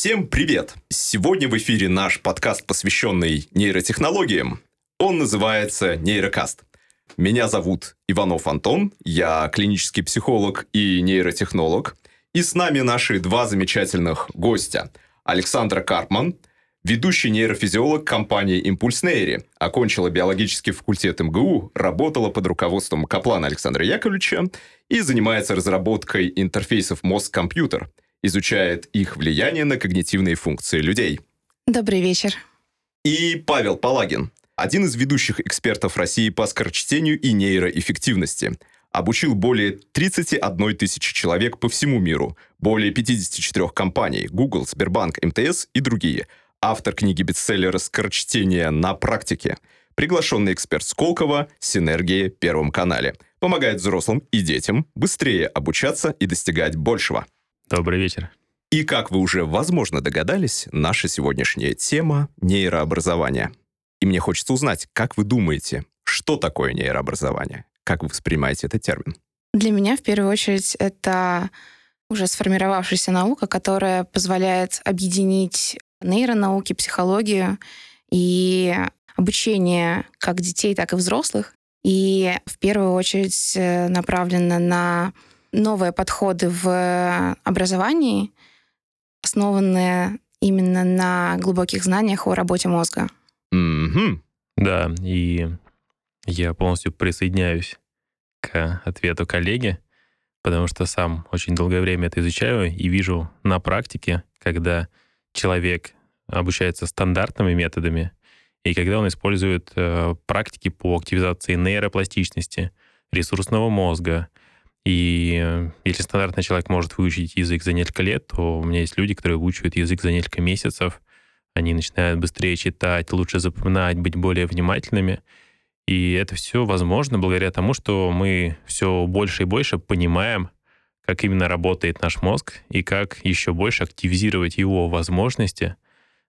Всем привет! Сегодня в эфире наш подкаст, посвященный нейротехнологиям. Он называется «Нейрокаст». Меня зовут Иванов Антон, я клинический психолог и нейротехнолог. И с нами наши два замечательных гостя. Александра Карпман, ведущий нейрофизиолог компании «Импульс Нейри», окончила биологический факультет МГУ, работала под руководством Каплана Александра Яковлевича и занимается разработкой интерфейсов мозг-компьютер – изучает их влияние на когнитивные функции людей. Добрый вечер. И Павел Палагин, один из ведущих экспертов России по скорочтению и нейроэффективности. Обучил более 31 тысячи человек по всему миру, более 54 компаний, Google, Сбербанк, МТС и другие. Автор книги бестселлера «Скорочтение на практике». Приглашенный эксперт Сколково «Синергия» Первом канале. Помогает взрослым и детям быстрее обучаться и достигать большего. Добрый вечер. И как вы уже, возможно, догадались, наша сегодняшняя тема — нейрообразование. И мне хочется узнать, как вы думаете, что такое нейрообразование? Как вы воспринимаете этот термин? Для меня, в первую очередь, это уже сформировавшаяся наука, которая позволяет объединить нейронауки, психологию и обучение как детей, так и взрослых. И в первую очередь э, направлена на новые подходы в образовании, основанные именно на глубоких знаниях о работе мозга. Mm-hmm. Да, и я полностью присоединяюсь к ответу коллеги, потому что сам очень долгое время это изучаю и вижу на практике, когда человек обучается стандартными методами, и когда он использует э, практики по активизации нейропластичности, ресурсного мозга, и э, если стандартный человек может выучить язык за несколько лет, то у меня есть люди, которые выучивают язык за несколько месяцев. Они начинают быстрее читать, лучше запоминать, быть более внимательными. И это все возможно благодаря тому, что мы все больше и больше понимаем, как именно работает наш мозг и как еще больше активизировать его возможности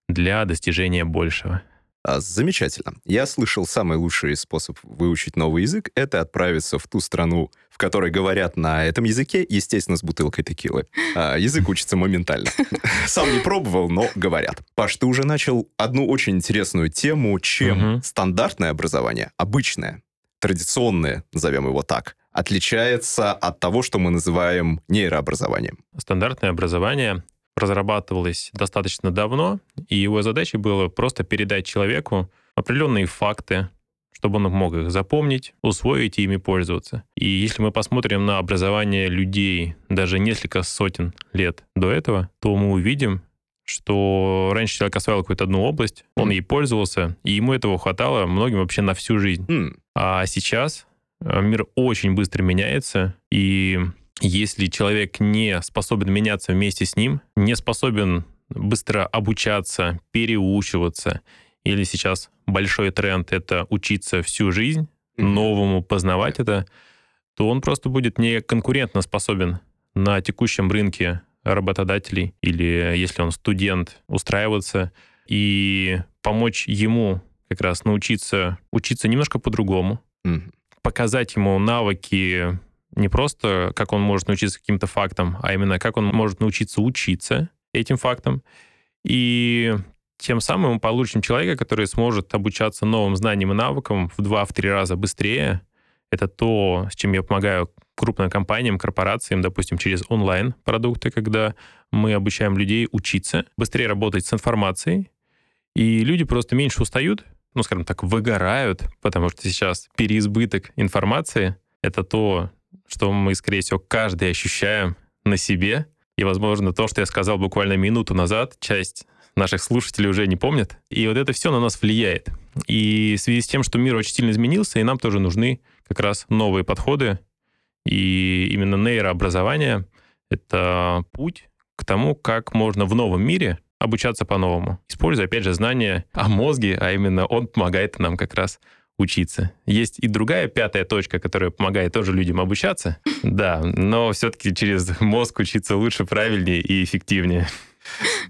для достижения большего. А, замечательно. Я слышал, самый лучший способ выучить новый язык — это отправиться в ту страну, в которой говорят на этом языке, естественно, с бутылкой текилы. А, язык учится моментально. Сам не пробовал, но говорят. Паш, ты уже начал одну очень интересную тему, чем угу. стандартное образование, обычное, традиционное, назовем его так, отличается от того, что мы называем нейрообразованием. Стандартное образование разрабатывалось достаточно давно, и его задачей было просто передать человеку определенные факты, чтобы он мог их запомнить, усвоить и ими пользоваться. И если мы посмотрим на образование людей даже несколько сотен лет до этого, то мы увидим, что раньше человек осваивал какую-то одну область, он ей пользовался, и ему этого хватало многим вообще на всю жизнь. А сейчас э, мир очень быстро меняется, и если человек не способен меняться вместе с ним, не способен быстро обучаться, переучиваться, или сейчас большой тренд — это учиться всю жизнь, новому познавать это, то он просто будет не конкурентно способен на текущем рынке работодателей или если он студент, устраиваться и помочь ему как раз научиться учиться немножко по-другому, mm-hmm. показать ему навыки не просто, как он может научиться каким-то фактам, а именно, как он может научиться учиться этим фактам. И тем самым мы получим человека, который сможет обучаться новым знаниям и навыкам в два-три раза быстрее. Это то, с чем я помогаю крупным компаниям, корпорациям, допустим, через онлайн-продукты, когда мы обучаем людей учиться, быстрее работать с информацией, и люди просто меньше устают, ну, скажем так, выгорают, потому что сейчас переизбыток информации — это то, что мы, скорее всего, каждый ощущаем на себе. И, возможно, то, что я сказал буквально минуту назад, часть наших слушателей уже не помнят. И вот это все на нас влияет. И в связи с тем, что мир очень сильно изменился, и нам тоже нужны как раз новые подходы. И именно нейрообразование — это путь к тому, как можно в новом мире обучаться по-новому, используя, опять же, знания о мозге, а именно он помогает нам как раз учиться. Есть и другая пятая точка, которая помогает тоже людям обучаться. Да, но все-таки через мозг учиться лучше, правильнее и эффективнее.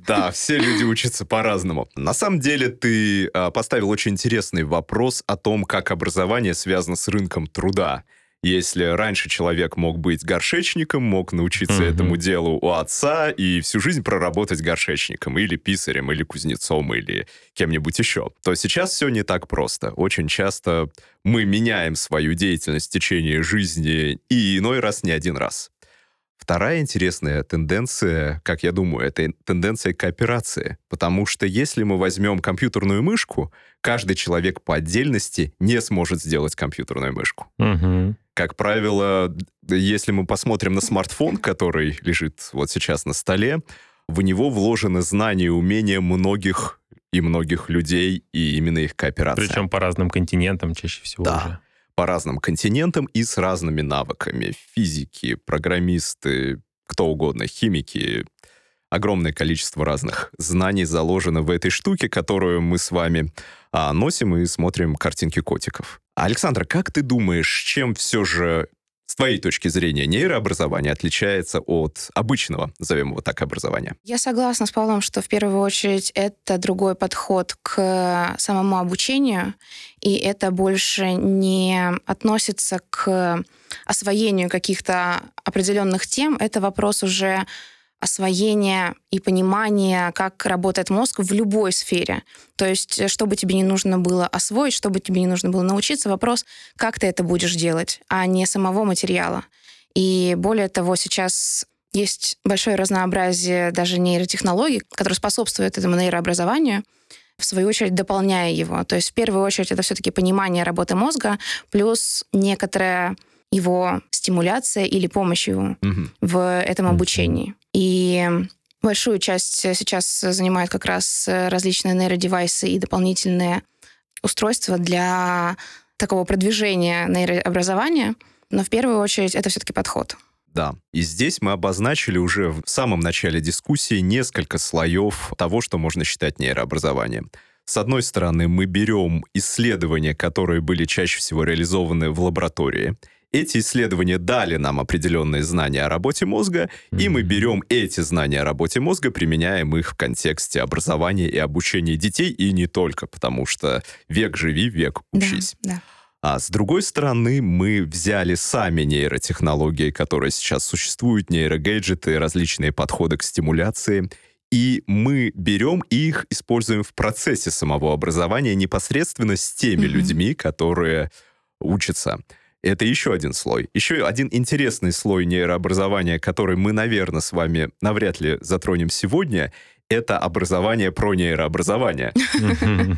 Да, все люди учатся по-разному. На самом деле ты э, поставил очень интересный вопрос о том, как образование связано с рынком труда. Если раньше человек мог быть горшечником, мог научиться Мгм. этому делу у отца и всю жизнь проработать горшечником, или писарем, или кузнецом, или кем-нибудь еще, то сейчас все не так просто. Очень часто мы меняем свою деятельность в течение жизни и иной раз не один раз. Вторая интересная тенденция, как я думаю, это тенденция кооперации. Потому что если мы возьмем компьютерную мышку, каждый человек по отдельности не сможет сделать компьютерную мышку. Мгм. Как правило, если мы посмотрим на смартфон, который лежит вот сейчас на столе, в него вложены знания и умения многих и многих людей, и именно их кооперация. Причем по разным континентам чаще всего Да. уже. По разным континентам и с разными навыками. Физики, программисты, кто угодно, химики. Огромное количество разных знаний заложено в этой штуке, которую мы с вами а, носим и смотрим картинки котиков. Александра, как ты думаешь, чем все же с твоей точки зрения нейрообразование отличается от обычного, назовем его так, образования? Я согласна с Павлом, что в первую очередь это другой подход к самому обучению, и это больше не относится к освоению каких-то определенных тем, это вопрос уже освоения и понимания, как работает мозг в любой сфере. То есть, что бы тебе не нужно было освоить, что бы тебе не нужно было научиться, вопрос, как ты это будешь делать, а не самого материала. И более того, сейчас есть большое разнообразие даже нейротехнологий, которые способствуют этому нейрообразованию, в свою очередь дополняя его. То есть в первую очередь это все-таки понимание работы мозга плюс некоторая его стимуляция или помощь ему Мгм. в этом обучении. И большую часть сейчас занимают как раз различные нейродевайсы и дополнительные устройства для такого продвижения нейрообразования. Но в первую очередь это все-таки подход. Да. И здесь мы обозначили уже в самом начале дискуссии несколько слоев того, что можно считать нейрообразованием. С одной стороны, мы берем исследования, которые были чаще всего реализованы в лаборатории. Эти исследования дали нам определенные знания о работе мозга, и мы берем эти знания о работе мозга, применяем их в контексте образования и обучения детей, и не только, потому что век живи, век учись. Да, да. А с другой стороны, мы взяли сами нейротехнологии, которые сейчас существуют, нейрогэджеты, различные подходы к стимуляции, и мы берем их, используем в процессе самого образования непосредственно с теми Мгм. людьми, которые учатся. Это еще один слой. Еще один интересный слой нейрообразования, который мы, наверное, с вами навряд ли затронем сегодня, это образование про нейрообразование.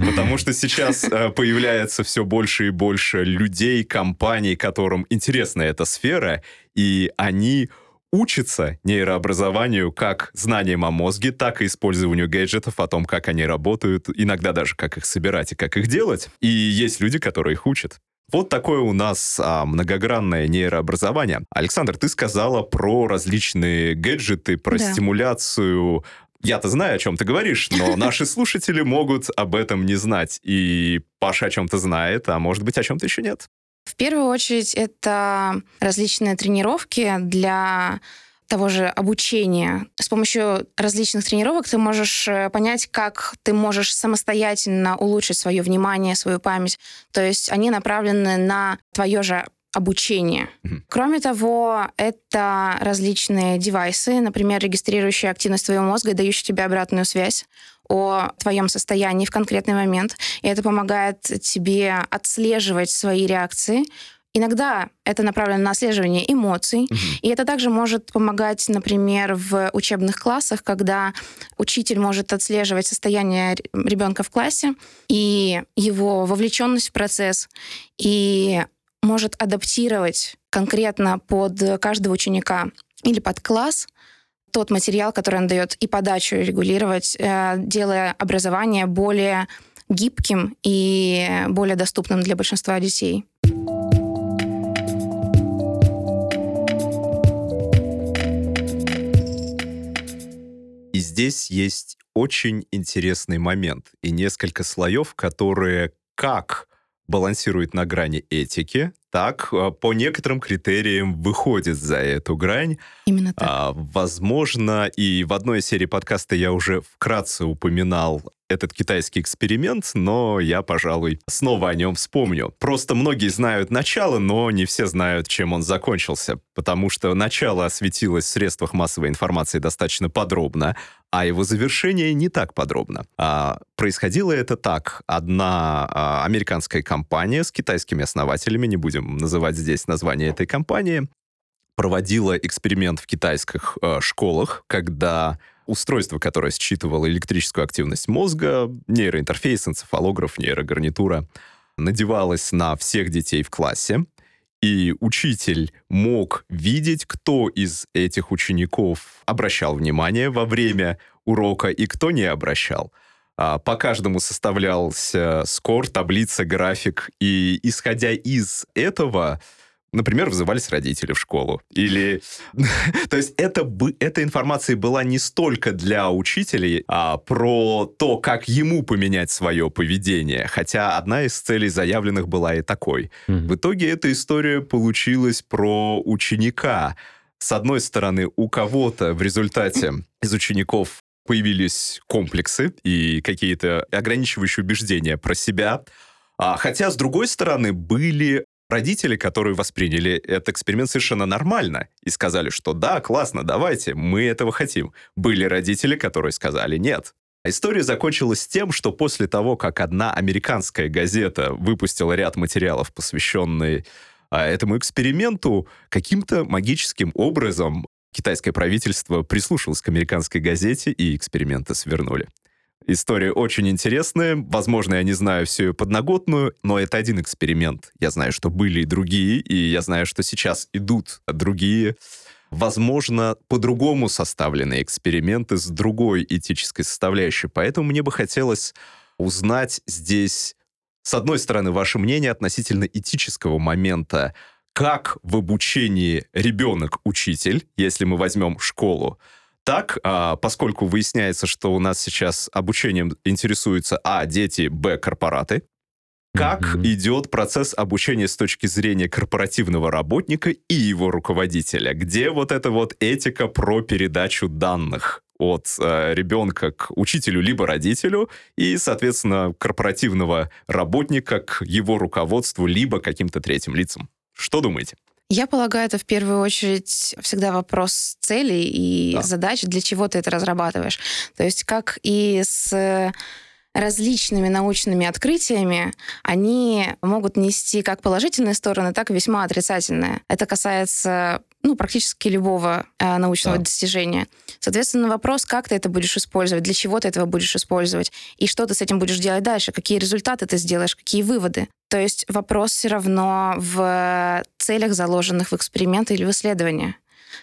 Потому что сейчас э, появляется все больше и больше людей, компаний, которым интересна эта сфера, и они учатся нейрообразованию как знанием о мозге, так и использованию гаджетов, о том, как они работают, иногда даже как их собирать и как их делать. И есть люди, которые их учат. Вот такое у нас а, многогранное нейрообразование. Александр, ты сказала про различные гаджеты, про Да. стимуляцию. Я-то знаю, о чем ты говоришь, но наши слушатели могут об этом не знать. И Паша о чем-то знает, а может быть, о чем-то еще нет. В первую очередь это различные тренировки для того же обучения. С помощью различных тренировок ты можешь э, понять, как ты можешь самостоятельно улучшить свое внимание, свою память. То есть они направлены на твое же обучение. Мгм. Кроме того, это различные девайсы, например, регистрирующие активность твоего мозга и дающие тебе обратную связь о твоем состоянии в конкретный момент. И это помогает тебе отслеживать свои реакции. Иногда это направлено на отслеживание эмоций, и это также может помогать, например, в учебных классах, когда учитель может отслеживать состояние ребенка в классе и его вовлеченность в процесс, и может адаптировать конкретно под каждого ученика или под класс тот материал, который он дает, и подачу регулировать, э, делая образование более гибким и более доступным для большинства детей. Здесь есть очень интересный момент и несколько слоев, которые как балансируют на грани этики, так э, по некоторым критериям выходит за эту грань. Именно так. А, возможно, и в одной из серий подкаста я уже вкратце упоминал этот китайский эксперимент, но я, пожалуй, снова о нем вспомню. Просто многие знают начало, но не все знают, чем он закончился, потому что начало осветилось в средствах массовой информации достаточно подробно, а его завершение не так подробно. А, происходило это так. Одна а, американская компания с китайскими основателями, не будем называть здесь название этой компании, проводила эксперимент в китайских э, школах, когда устройство, которое считывало электрическую активность мозга, нейроинтерфейс, энцефалограф, нейрогарнитура, надевалось на всех детей в классе, и учитель мог видеть, кто из этих учеников обращал внимание во время урока и кто не обращал. А, по каждому составлялся скор, таблица, график, и исходя из этого Например, вызывались родители в школу. Или... То есть это, эта информация была не столько для учителей, а про то, как ему поменять свое поведение. Хотя одна из целей заявленных была и такой. Mm-hmm. В итоге эта история получилась про ученика. С одной стороны, у кого-то в результате из учеников появились комплексы и какие-то ограничивающие убеждения про себя. А, хотя, с другой стороны, были родители, которые восприняли этот эксперимент совершенно нормально и сказали, что да, классно, давайте, мы этого хотим. Были родители, которые сказали нет. История закончилась тем, что после того, как одна американская газета выпустила ряд материалов, посвященные а, этому эксперименту, каким-то магическим образом китайское правительство прислушалось к американской газете и эксперименты свернули. История очень интересная. Возможно, я не знаю всю ее подноготную, но это один эксперимент. Я знаю, что были и другие, и я знаю, что сейчас идут другие возможно, по-другому составленные эксперименты с другой этической составляющей. Поэтому мне бы хотелось узнать здесь, с одной стороны, ваше мнение относительно этического момента, как в обучении ребенок-учитель, если мы возьмем школу, так, а, поскольку выясняется, что у нас сейчас обучением интересуются А, дети, Б, корпораты, как mm-hmm. идет процесс обучения с точки зрения корпоративного работника и его руководителя? Где вот эта вот этика про передачу данных от э, ребенка к учителю либо родителю и, соответственно, корпоративного работника к его руководству либо каким-то третьим лицам? Что думаете? Я полагаю, это в первую очередь всегда вопрос целей и да. задач, для чего ты это разрабатываешь. То есть как и с различными научными открытиями, они могут нести как положительные стороны, так и весьма отрицательные. Это касается ну, практически любого э, научного да. достижения. Соответственно, вопрос, как ты это будешь использовать, для чего ты этого будешь использовать, и что ты с этим будешь делать дальше, какие результаты ты сделаешь, какие выводы. То есть вопрос все равно в целях, заложенных в эксперимент или в исследование.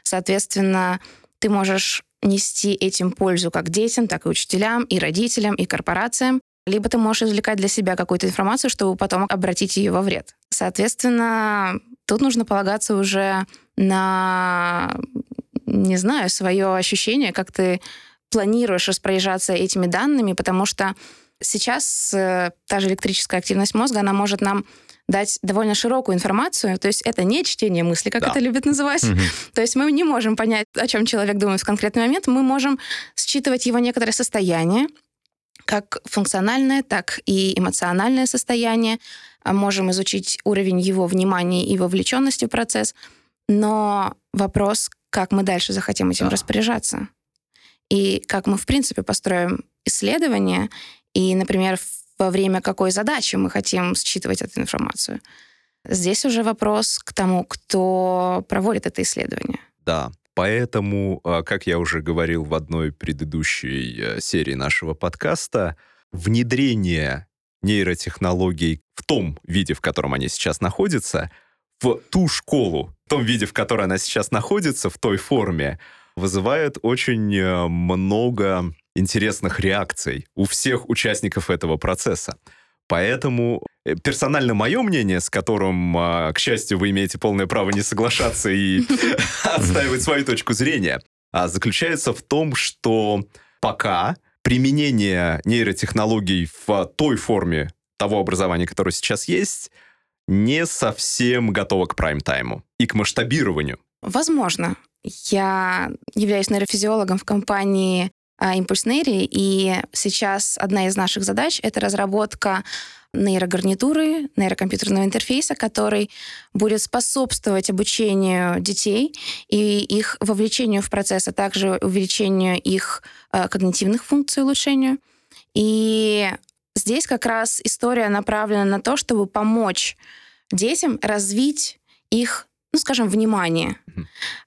Соответственно, ты можешь нести этим пользу как детям, так и учителям, и родителям, и корпорациям, либо ты можешь извлекать для себя какую-то информацию, чтобы потом обратить ее во вред. Соответственно, тут нужно полагаться уже на, не знаю, свое ощущение, как ты планируешь распоряжаться этими данными, потому что сейчас э, та же электрическая активность мозга, она может нам дать довольно широкую информацию. То есть это не чтение мысли, как да. это любят называть. Угу. То есть мы не можем понять, о чем человек думает в конкретный момент. Мы можем считывать его некоторое состояние, как функциональное, так и эмоциональное состояние. А можем изучить уровень его внимания и вовлеченности в процесс. Но вопрос, как мы дальше захотим этим да. распоряжаться. И как мы, в принципе, построим исследование. И, например, во время какой задачи мы хотим считывать эту информацию. Здесь уже вопрос к тому, кто проводит это исследование. Да, поэтому, а, как я уже говорил в одной предыдущей э, серии нашего подкаста, внедрение нейротехнологий в том виде, в котором они сейчас находятся, в ту школу, в том виде, в которой она сейчас находится, в той форме, вызывает очень э, много интересных реакций у всех участников этого процесса. Поэтому э, персонально мое мнение, с которым, а, к счастью, вы имеете полное право не соглашаться и отстаивать свою точку зрения, а, заключается в том, что пока применение нейротехнологий в той форме того образования, которое сейчас есть, не совсем готово к прайм-тайму и к масштабированию. Возможно. Я являюсь нейрофизиологом в компании а, импульс нейри, и сейчас одна из наших задач — это разработка нейрогарнитуры, нейрокомпьютерного интерфейса, который будет способствовать обучению детей и их вовлечению в процесс, а также увеличению их э, когнитивных функций, улучшению. И здесь как раз история направлена на то, чтобы помочь детям развить их, ну, скажем, внимание.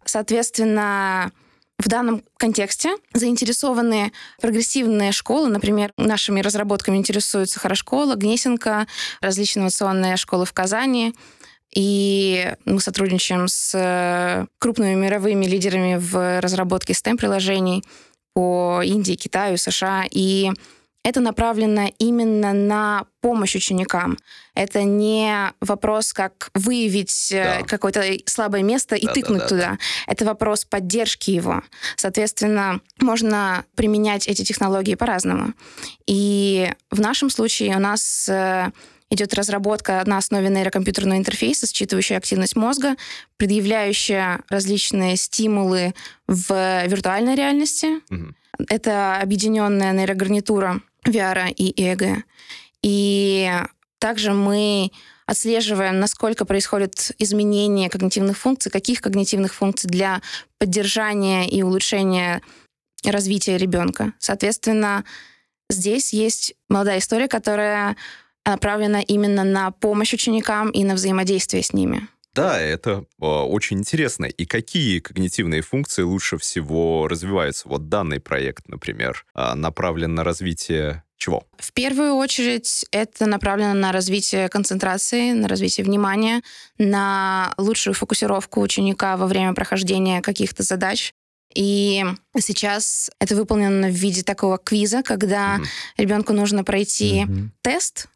Соответственно, в данном контексте заинтересованы прогрессивные школы, например, нашими разработками интересуются Хорошкола, Гнесинка, различные инновационные школы в Казани, и мы сотрудничаем с э, крупными мировыми лидерами в разработке STEM-приложений по Индии, Китаю, США. И это направлено именно на помощь ученикам. Это не вопрос, как выявить э, да. какое-то слабое место и да, тыкнуть да, да, туда. Да. Это вопрос поддержки его. Соответственно, можно применять эти технологии по-разному. И в нашем случае у нас э, идет разработка на основе нейрокомпьютерного интерфейса, считывающая активность мозга, предъявляющая различные стимулы в виртуальной реальности. Угу. Это объединенная нейрогарнитура VR и ЭГ. И также мы отслеживаем, насколько происходят изменения когнитивных функций, каких когнитивных функций для поддержания и улучшения развития ребенка. Соответственно, здесь есть молодая история, которая направлена именно на помощь ученикам и на взаимодействие с ними. Да, это э, очень интересно. И какие когнитивные функции лучше всего развиваются? Вот данный проект, например, э, направлен на развитие чего? В первую очередь это направлено на развитие концентрации, на развитие внимания, на лучшую фокусировку ученика во время прохождения каких-то задач. И сейчас это выполнено в виде такого квиза, когда mm-hmm. ребенку нужно пройти mm-hmm. тест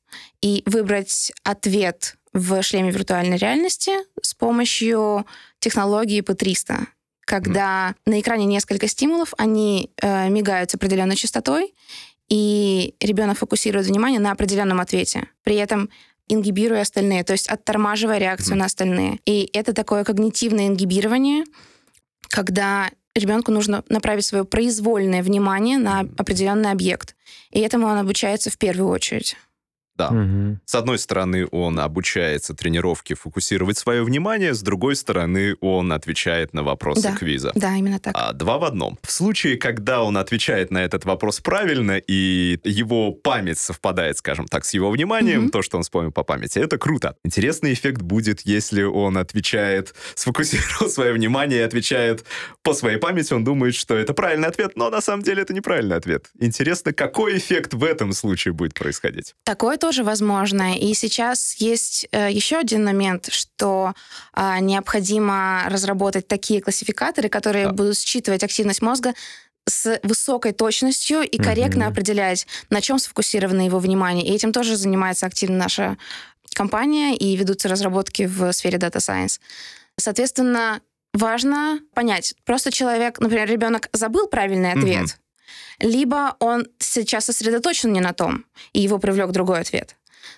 и выбрать ответ в шлеме виртуальной реальности с помощью технологии P300, когда mm. на экране несколько стимулов, они э, мигают с определенной частотой, и ребенок фокусирует внимание на определенном ответе. При этом ингибируя остальные, то есть оттормаживая реакцию mm. на остальные. И это такое когнитивное ингибирование, когда ребенку нужно направить свое произвольное внимание на определенный объект. И этому он обучается в первую очередь. Да. Угу. С одной стороны, он обучается тренировке фокусировать свое внимание, с другой стороны, он отвечает на вопросы да. квиза. Да, именно так. А, два в одном. В случае, когда он отвечает на этот вопрос правильно, и его память совпадает, скажем так, с его вниманием, угу. то, что он вспомнил по памяти, это круто. Интересный эффект будет, если он отвечает, сфокусировал свое внимание и отвечает по своей памяти, он думает, что это правильный ответ, но на самом деле это неправильный ответ. Интересно, какой эффект в этом случае будет происходить? Такое тоже возможно. И сейчас есть э, еще один момент, что э, необходимо разработать такие классификаторы, которые да. будут считывать активность мозга с высокой точностью и корректно mm-hmm. определять, на чем сфокусировано его внимание. И этим тоже занимается активно наша компания, и ведутся разработки в сфере Data Science. Соответственно, важно понять, просто человек, например, ребенок забыл правильный ответ, mm-hmm либо он сейчас сосредоточен не на том, и его привлек другой ответ.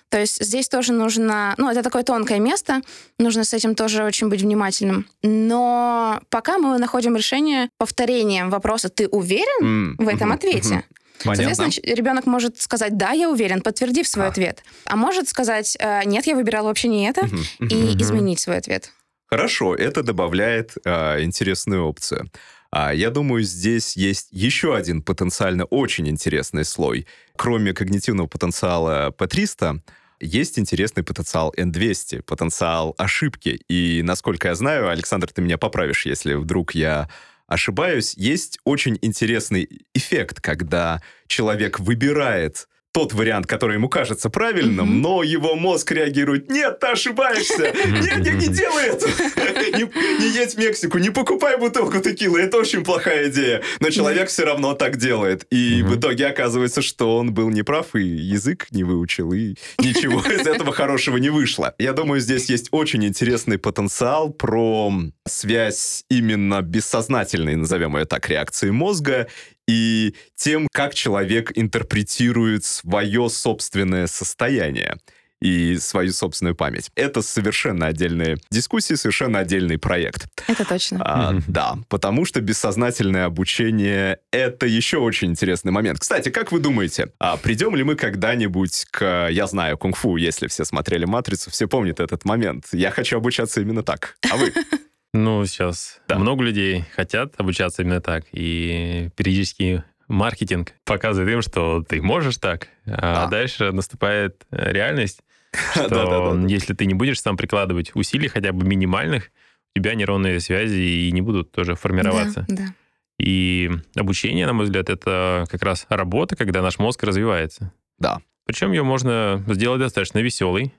То есть здесь тоже нужно, ну, это такое тонкое место, нужно с этим тоже очень быть внимательным. Но пока мы находим решение повторением вопроса «ты уверен mm-hmm. в этом ответе?» mm-hmm. Понятно. Соответственно, ребенок может сказать «да, я уверен», подтвердив свой а. ответ. А может сказать «Э, «нет, я выбирал вообще не это» mm-hmm. и изменить свой ответ. Хорошо, это добавляет э, интересную опцию. А я думаю, здесь есть еще один потенциально очень интересный слой. Кроме когнитивного потенциала P300, есть интересный потенциал N200, потенциал ошибки. И, насколько я знаю, Александр, ты меня поправишь, если вдруг я ошибаюсь, есть очень интересный эффект, когда человек выбирает тот вариант, который ему кажется правильным, mm-hmm. но его мозг реагирует, нет, ты ошибаешься, нет, не, не делай это, не, не едь в Мексику, не покупай бутылку текилы, это очень плохая идея. Но человек все равно так делает, и в итоге оказывается, что он был неправ, и язык не выучил, и ничего из этого хорошего не вышло. Я думаю, здесь есть очень интересный потенциал про связь именно бессознательной, назовем ее так, реакции мозга и тем, как человек интерпретирует свое собственное состояние. и свою собственную память. Это совершенно отдельные дискуссии, совершенно отдельный проект. Это точно. А, да, потому что бессознательное обучение — это еще очень интересный момент. Кстати, как вы думаете, а придем ли мы когда-нибудь к, я знаю, кунг-фу, если все смотрели «Матрицу», все помнят этот момент. Я хочу обучаться именно так. А вы? Ну, сейчас Да. много людей хотят обучаться именно так, и периодически маркетинг показывает им, что ты можешь так, а Да. дальше наступает э, реальность, что если ты не будешь сам прикладывать усилий хотя бы минимальных, у тебя нейронные связи и не будут тоже формироваться. Да, да. И обучение, на мой взгляд, это как раз работа, когда наш мозг развивается. Да. Причем ее можно сделать достаточно веселой,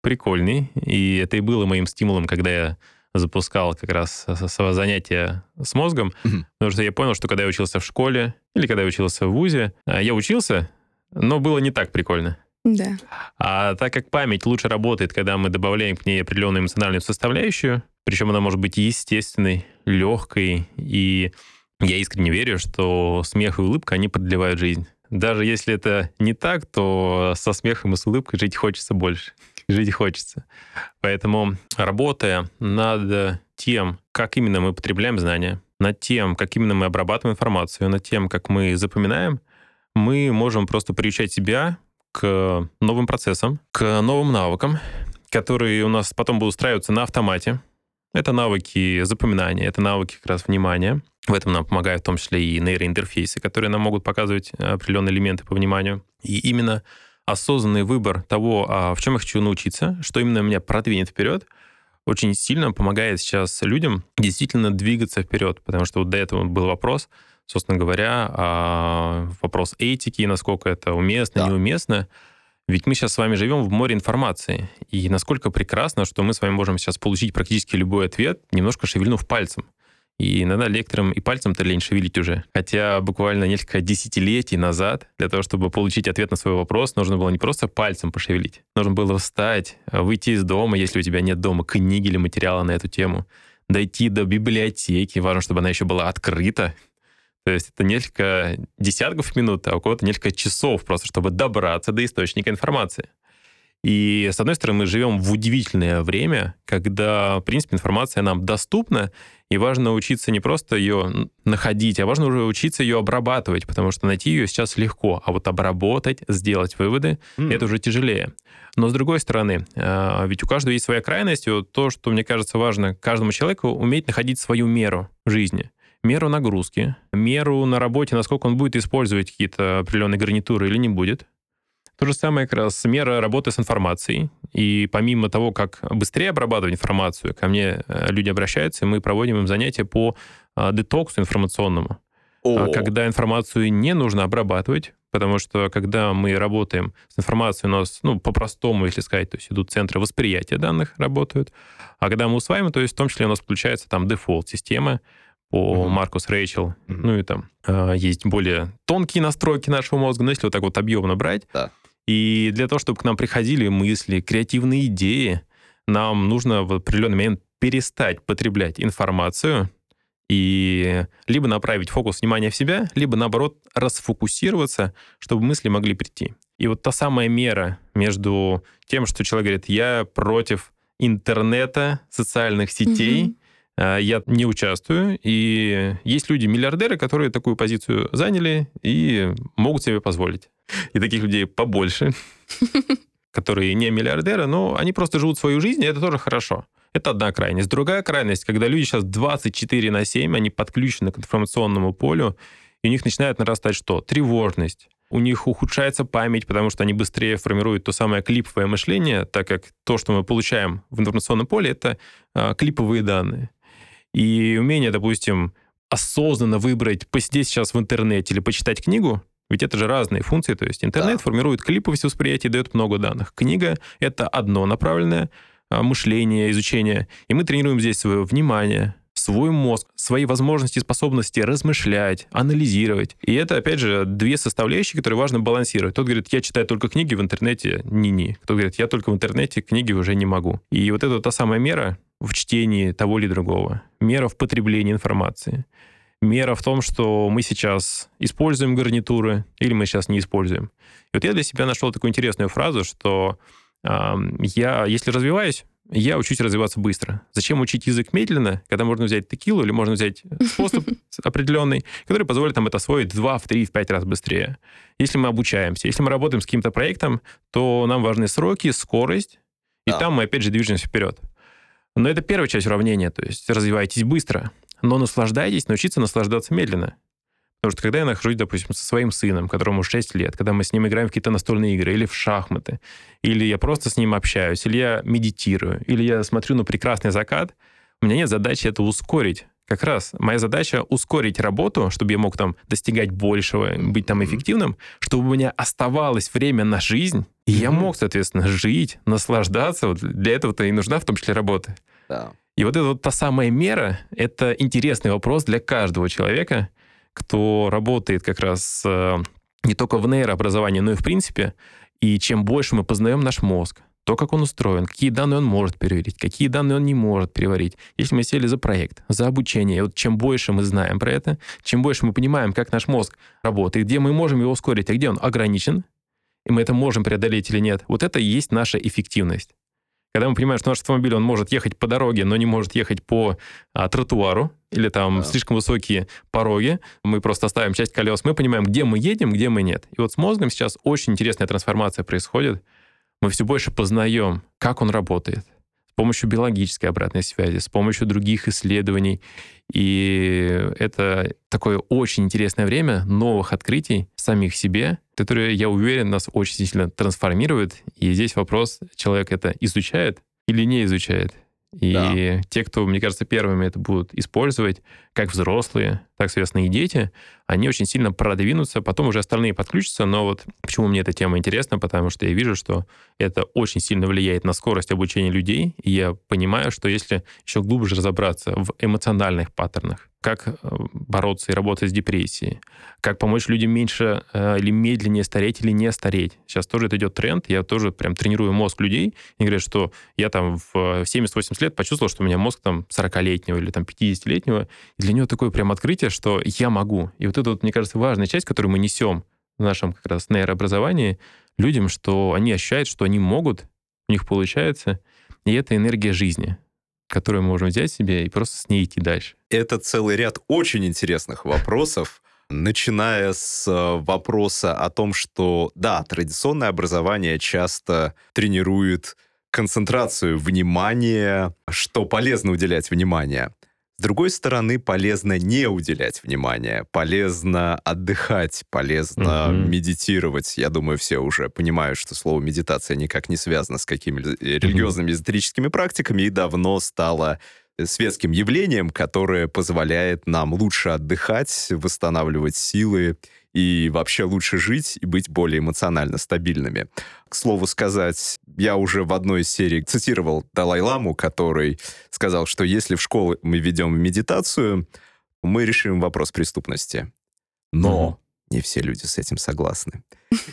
прикольной. И это и было моим стимулом, когда я запускал как раз свое занятие с мозгом. Мгм. Потому что я понял, что когда я учился в школе или когда я учился в ВУЗе, а, я учился, но было не так прикольно. Да. А так как память лучше работает, когда мы добавляем к ней определенную эмоциональную составляющую, причем она может быть естественной, легкой, и я искренне верю, что смех и улыбка, они продлевают жизнь. Даже если это не так, то со смехом и с улыбкой жить хочется больше. Жить хочется. Поэтому, работая над тем, как именно мы потребляем знания, над тем, как именно мы обрабатываем информацию, над тем, как мы запоминаем, мы можем просто приучать себя к новым процессам, к новым навыкам, которые у нас потом будут устраиваться на автомате. Это навыки запоминания, это навыки как раз внимания. В этом нам помогают в том числе и нейроинтерфейсы, которые нам могут показывать определенные элементы по вниманию. И именно осознанный выбор того, а в чем я хочу научиться, что именно меня продвинет вперед, очень сильно помогает сейчас людям действительно двигаться вперед. Потому что вот до этого был вопрос, собственно говоря, а, вопрос этики, насколько это уместно, Да. неуместно. Ведь мы сейчас с вами живем в море информации. И насколько прекрасно, что мы с вами можем сейчас получить практически любой ответ, немножко шевельнув пальцем. И иногда лекторам и пальцем-то лень шевелить уже. Хотя буквально несколько десятилетий назад для того, чтобы получить ответ на свой вопрос, нужно было не просто пальцем пошевелить. Нужно было встать, выйти из дома, если у тебя нет дома книги или материала на эту тему, дойти до библиотеки, важно, чтобы она еще была открыта. То есть это несколько десятков минут, а у кого-то несколько часов просто, чтобы добраться до источника информации. И, с одной стороны, мы живем в удивительное время, когда, в принципе, информация нам доступна, и важно учиться не просто ее находить, а важно уже учиться ее обрабатывать, потому что найти ее сейчас легко, а вот обработать, сделать выводы, М. это уже тяжелее. Но с другой стороны, э, ведь у каждого есть своя крайность, и вот то, что мне кажется важно каждому человеку, уметь находить свою меру в жизни. Меру нагрузки, меру на работе, насколько он будет использовать какие-то определенные гарнитуры или не будет. То же самое как раз мера работы с информацией. И помимо того, как быстрее обрабатывать информацию, ко мне э, люди обращаются, и мы проводим им занятия по а, детоксу информационному. А О, Когда информацию не нужно обрабатывать, потому что когда мы работаем с информацией, у нас, ну, по-простому, если сказать, то есть идут центры восприятия данных, работают. А когда мы усваиваем, то есть в том числе у нас включается там дефолт-система по Мгм. Маркус Рэйчел. Мгм. Ну и там а, есть более тонкие настройки нашего мозга, но если вот так вот объемно брать, Да. И для того, чтобы к нам приходили мысли, креативные идеи, нам нужно в определенный момент перестать потреблять информацию и либо направить фокус внимания в себя, либо, наоборот, расфокусироваться, чтобы мысли могли прийти. И вот та самая мера между тем, что человек говорит, я против интернета, социальных сетей, а, я не участвую, и есть люди-миллиардеры, которые такую позицию заняли и могут себе позволить. И таких людей побольше, которые не миллиардеры, но они просто живут свою жизнь, и это тоже хорошо. Это одна крайность. Другая крайность, когда люди сейчас 24 на 7, они подключены к информационному полю, и у них начинает нарастать что? Тревожность. У них ухудшается память, потому что они быстрее формируют то самое клиповое мышление, так как то, что мы получаем в информационном поле, это а, клиповые данные. И умение, допустим, осознанно выбрать, посидеть сейчас в интернете или почитать книгу, ведь это же разные функции. То есть интернет Да. формирует клиповость восприятия, дает много данных. Книга — это одно направленное а, мышление, изучение. И мы тренируем здесь свое внимание, свой мозг, свои возможности и способности размышлять, анализировать. И это, опять же, две составляющие, которые важно балансировать. Тот говорит, я читаю только книги в интернете, ни-ни. Кто говорит, я только в интернете, книги уже не могу. И вот это та самая мера в чтении того или другого. Мера в потреблении информации. Мера в том, что мы сейчас используем гарнитуры или мы сейчас не используем. И вот я для себя нашел такую интересную фразу, что Я, если развиваюсь, я учусь развиваться быстро. Зачем учить язык медленно, когда можно взять текилу или можно взять способ определенный, который позволит нам это освоить в 2, в 3, в 5 раз быстрее. Если мы обучаемся, если мы работаем с каким-то проектом, то нам важны сроки, скорость, и да. там мы опять же движемся вперед. Но это первая часть уравнения, то есть развивайтесь быстро, но наслаждайтесь, научиться наслаждаться медленно. Потому что когда я нахожусь, допустим, со своим сыном, которому 6 лет, когда мы с ним играем в какие-то настольные игры или в шахматы, или я просто с ним общаюсь, или я медитирую, или я смотрю на прекрасный закат, у меня нет задачи это ускорить. Как раз моя задача ускорить работу, чтобы я мог там достигать большего, быть там эффективным, чтобы у меня оставалось время на жизнь, и я мог, соответственно, жить, наслаждаться. Вот для этого-то и нужна в том числе работа. Да. И вот эта вот та самая мера, это интересный вопрос для каждого человека, кто работает как раз э, не только в нейрообразовании, но и в принципе. И чем больше мы познаем наш мозг, то, как он устроен, какие данные он может переварить, какие данные он не может переварить. Если мы сели за проект, за обучение, и вот чем больше мы знаем про это, чем больше мы понимаем, как наш мозг работает, где мы можем его ускорить, а где он ограничен, и мы это можем преодолеть или нет, вот это и есть наша эффективность. Когда мы понимаем, что наш автомобиль, он может ехать по дороге, но не может ехать по а, тротуару, или там да. слишком высокие пороги, мы просто оставим часть колес, мы понимаем, где мы едем, где мы нет. И вот с мозгом сейчас очень интересная трансформация происходит. Мы все больше познаем, как он работает, помощью биологической обратной связи, с помощью других исследований. И это такое очень интересное время новых открытий самих себе, которые, я уверен, нас очень сильно трансформируют. И здесь вопрос, человек это изучает или не изучает. И да. те, кто, мне кажется, первыми это будут использовать, как взрослые, так, соответственно, и дети, они очень сильно продвинутся, потом уже остальные подключатся, но вот почему мне эта тема интересна, потому что я вижу, что это очень сильно влияет на скорость обучения людей, и я понимаю, что если еще глубже разобраться в эмоциональных паттернах, как э, бороться и работать с депрессией, как помочь людям меньше э, или медленнее стареть или не стареть. Сейчас тоже это идет тренд, я тоже прям тренирую мозг людей, и говорят, что я там в 70-80 лет почувствовал, что у меня мозг там 40-летнего или там 50-летнего, и для него такое прям открытие, что я могу. И вот это вот, мне кажется, важная часть, которую мы несем в нашем как раз нейрообразовании людям, что они ощущают, что они могут, у них получается, и это энергия жизни которую мы можем взять себе и просто с ней идти дальше. Это целый ряд очень интересных вопросов, начиная с э, вопроса о том, что, да, традиционное образование часто тренирует концентрацию внимания, что полезно уделять внимание. С другой стороны, полезно не уделять внимания, полезно отдыхать, полезно mm-hmm. медитировать. Я думаю, все уже понимают, что слово медитация никак не связано с какими-то религиозными эзотерическими практиками и давно стало светским явлением, которое позволяет нам лучше отдыхать, восстанавливать силы и вообще лучше жить и быть более эмоционально стабильными. К слову сказать, я уже в одной из серий цитировал Далай-ламу, который сказал, что если в школу мы ведем медитацию, мы решим вопрос преступности. Но не все люди с этим согласны.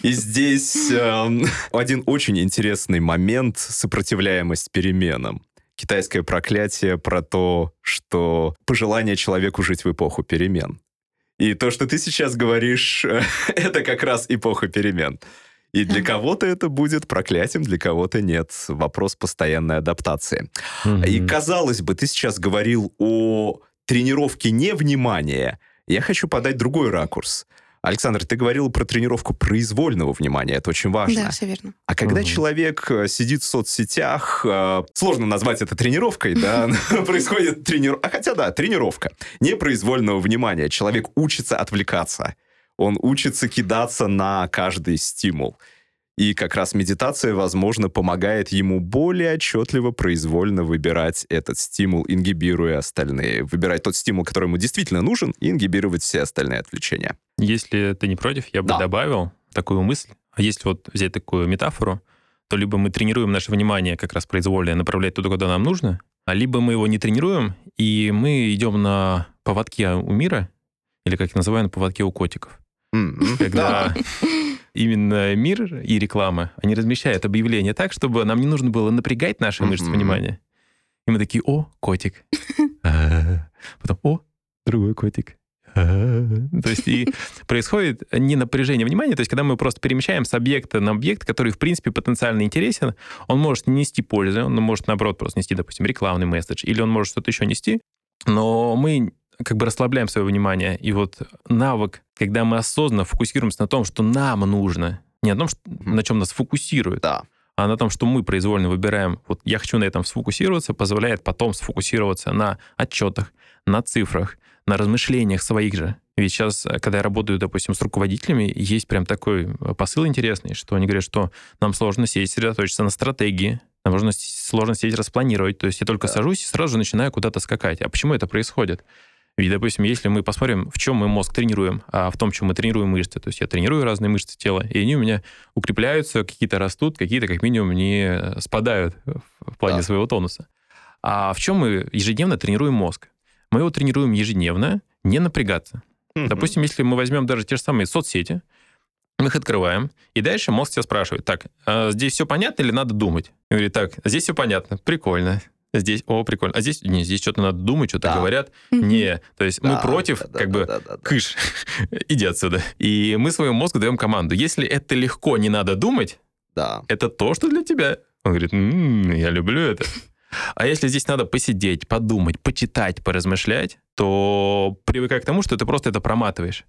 И здесь э, один очень интересный момент — сопротивляемость переменам. Китайское проклятие про то, что пожелание человеку жить в эпоху перемен. И то, что ты сейчас говоришь, это как раз эпоха перемен. И для кого-то это будет проклятием, для кого-то нет. Вопрос постоянной адаптации. Mm-hmm. И казалось бы, ты сейчас говорил о тренировке невнимания. Я хочу подать другой ракурс. Александр, ты говорил про тренировку произвольного внимания, это очень важно. Да, все верно. А когда угу. человек э, сидит в соцсетях, э, сложно назвать это тренировкой, да, происходит тренировка, а хотя да, тренировка непроизвольного внимания. Человек учится отвлекаться, он учится кидаться на каждый стимул. И как раз медитация, возможно, помогает ему более отчетливо, произвольно выбирать этот стимул, ингибируя остальные. Выбирать тот стимул, который ему действительно нужен, и ингибировать все остальные отвлечения. Если ты не против, я бы да. добавил такую мысль. А если вот взять такую метафору, то либо мы тренируем наше внимание как раз произвольно направлять туда, куда нам нужно, а либо мы его не тренируем, и мы идем на поводке у мира, или, как я называю, на поводке у котиков. Когда именно мир и реклама, они размещают объявления так, чтобы нам не нужно было напрягать наши мышцы внимания. И мы такие, о, котик. А, потом, о, другой котик. То есть и происходит не напряжение внимания, то есть когда мы просто перемещаем с объекта на объект, который, в принципе, потенциально интересен, он может не нести пользы, он может, наоборот, просто нести, допустим, рекламный месседж, или он может что-то еще нести, но мы как бы расслабляем свое внимание. И вот навык, когда мы осознанно фокусируемся на том, что нам нужно, не на том, что, на чем нас фокусирует, Да. а на том, что мы произвольно выбираем, вот я хочу на этом сфокусироваться, позволяет потом сфокусироваться на отчетах, на цифрах, на размышлениях своих же. Ведь сейчас, э, когда я работаю, допустим, с руководителями, есть прям такой э, посыл интересный, что они говорят, что нам сложно сесть, сосредоточиться на стратегии, нам сложно сесть, распланировать. То есть я только Да. сажусь и сразу же начинаю куда-то скакать. А почему это происходит? Ведь, допустим, если мы посмотрим, в чем мы мозг тренируем, а в том, чем мы тренируем мышцы, то есть я тренирую разные мышцы тела, и они у меня укрепляются, какие-то растут, какие-то как минимум не спадают в плане Да. своего тонуса. А в чем мы ежедневно тренируем мозг? Мы его тренируем ежедневно не напрягаться. Мгм. Допустим, если мы возьмем даже те же самые соцсети, мы их открываем, и дальше мозг тебя спрашивает, так, а здесь все понятно или надо думать? И говорит, так, здесь все понятно, прикольно. Здесь, о, прикольно. А здесь, не, здесь что-то надо думать, что-то Да. говорят. Не, то есть мы Да, против, да, как да, бы, да, да, да. кыш, иди отсюда. И мы своему мозгу даем команду. Если это легко, не надо думать, Да. это то, что для тебя. Он говорит, «М, я люблю это. А если здесь надо посидеть, подумать, почитать, поразмышлять, то привыкай к тому, что ты просто это проматываешь.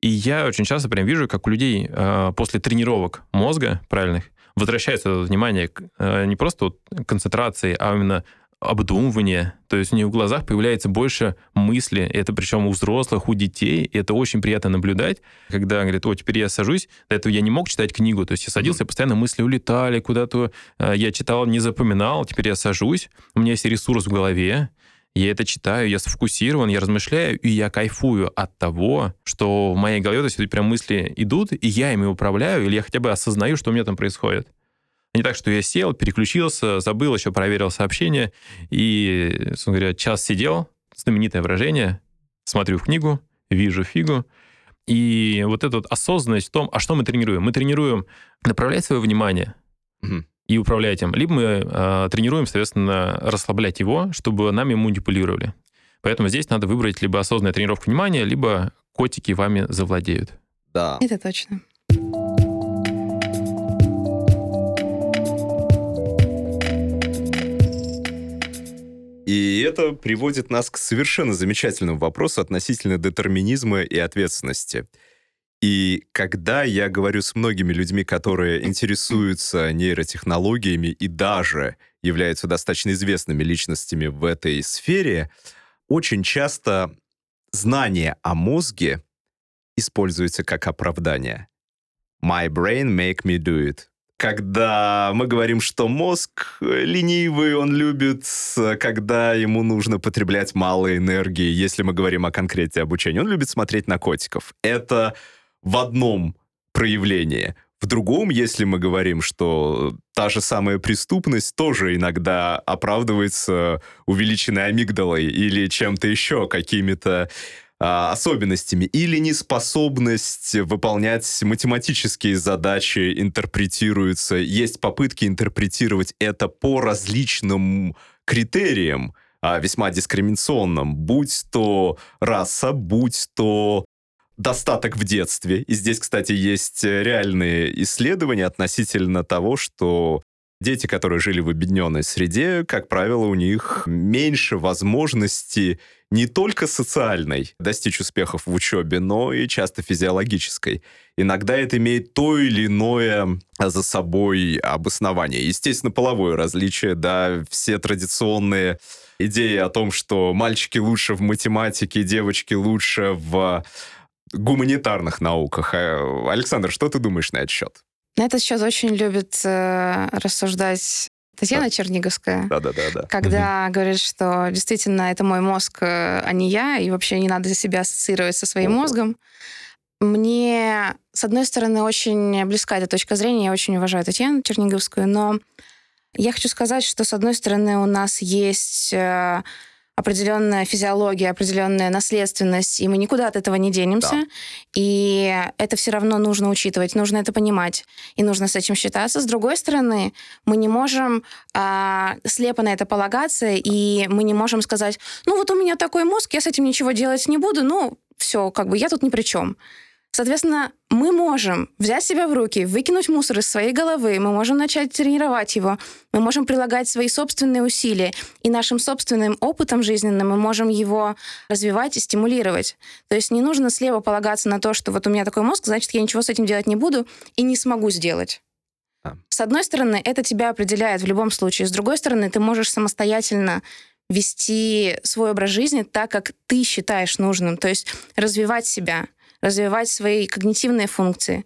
И я очень часто прям вижу, как у людей э, после тренировок мозга правильных возвращается внимание э, не просто вот концентрации, а именно обдумывание. То есть у них в глазах появляется больше мысли. Это причем у взрослых, у детей. И это очень приятно наблюдать, когда говорят, о, теперь я сажусь. До этого я не мог читать книгу. То есть я садился, постоянно мысли улетали куда-то. Э, Я читал, не запоминал. Теперь я сажусь. У меня есть ресурс в голове. Я это читаю, я сфокусирован, я размышляю, и я кайфую от того, что в моей голове то есть, прям мысли идут, и я ими управляю, или я хотя бы осознаю, что у меня там происходит. А Не так, что я сел, переключился, забыл, еще проверил сообщение, и, собственно говоря, час сидел, знаменитое выражение, смотрю в книгу, вижу фигу, и вот эта вот осознанность в том, а что мы тренируем? Мы тренируем направлять свое внимание Мгм. И управлять им, либо мы э, тренируем, соответственно, расслаблять его, чтобы нами манипулировали. Поэтому здесь надо выбрать либо осознанную тренировку внимания, либо котики вами завладеют. Да. Это точно. И это приводит нас к совершенно замечательному вопросу относительно детерминизма и ответственности. И когда я говорю с многими людьми, которые интересуются нейротехнологиями и даже являются достаточно известными личностями в этой сфере, очень часто знание о мозге используется как оправдание. My brain make me do it. Когда мы говорим, что мозг ленивый, он любит, когда ему нужно потреблять мало энергии, если мы говорим о конкрете обучения, он любит смотреть на котиков. Это в одном проявлении. В другом, если мы говорим, что та же самая преступность тоже иногда оправдывается увеличенной амигдалой или чем-то еще, какими-то а, особенностями, или неспособность выполнять математические задачи интерпретируется. Есть попытки интерпретировать это по различным критериям, а, весьма дискриминационным, будь то раса, будь то достаток в детстве. И здесь, кстати, есть реальные исследования относительно того, что дети, которые жили в объединенной среде, как правило, у них меньше возможности не только социальной достичь успехов в учебе, но и часто физиологической. Иногда это имеет то или иное за собой обоснование. Естественно, половое различие, да, все традиционные идеи о том, что мальчики лучше в математике, девочки лучше в гуманитарных науках. Э, Александр, что ты думаешь на этот счет? На этот счет очень любит э, рассуждать Татьяна Черниговская. Да-да-да. Когда говорит, что действительно это мой мозг, э, а не я, и вообще не надо себя ассоциировать со своим Ого. мозгом. Мне, с одной стороны, очень близка эта точка зрения, я очень уважаю Татьяну Черниговскую, но я хочу сказать, что, с одной стороны, у нас есть э, определенная физиология, определенная наследственность, и мы никуда от этого не денемся. Да. И это все равно нужно учитывать, нужно это понимать, и нужно с этим считаться. С другой стороны, мы не можем а, слепо на это полагаться, и мы не можем сказать, ну вот у меня такой мозг, я с этим ничего делать не буду, ну все, как бы я тут ни при чем. Соответственно, мы можем взять себя в руки, выкинуть мусор из своей головы, мы можем начать тренировать его, мы можем прилагать свои собственные усилия, и нашим собственным опытом жизненным мы можем его развивать и стимулировать. То есть не нужно слева полагаться на то, что вот у меня такой мозг, значит, я ничего с этим делать не буду и не смогу сделать. А. С одной стороны, это тебя определяет в любом случае. С другой стороны, ты можешь самостоятельно вести свой образ жизни так, как ты считаешь нужным. То есть развивать себя — развивать свои когнитивные функции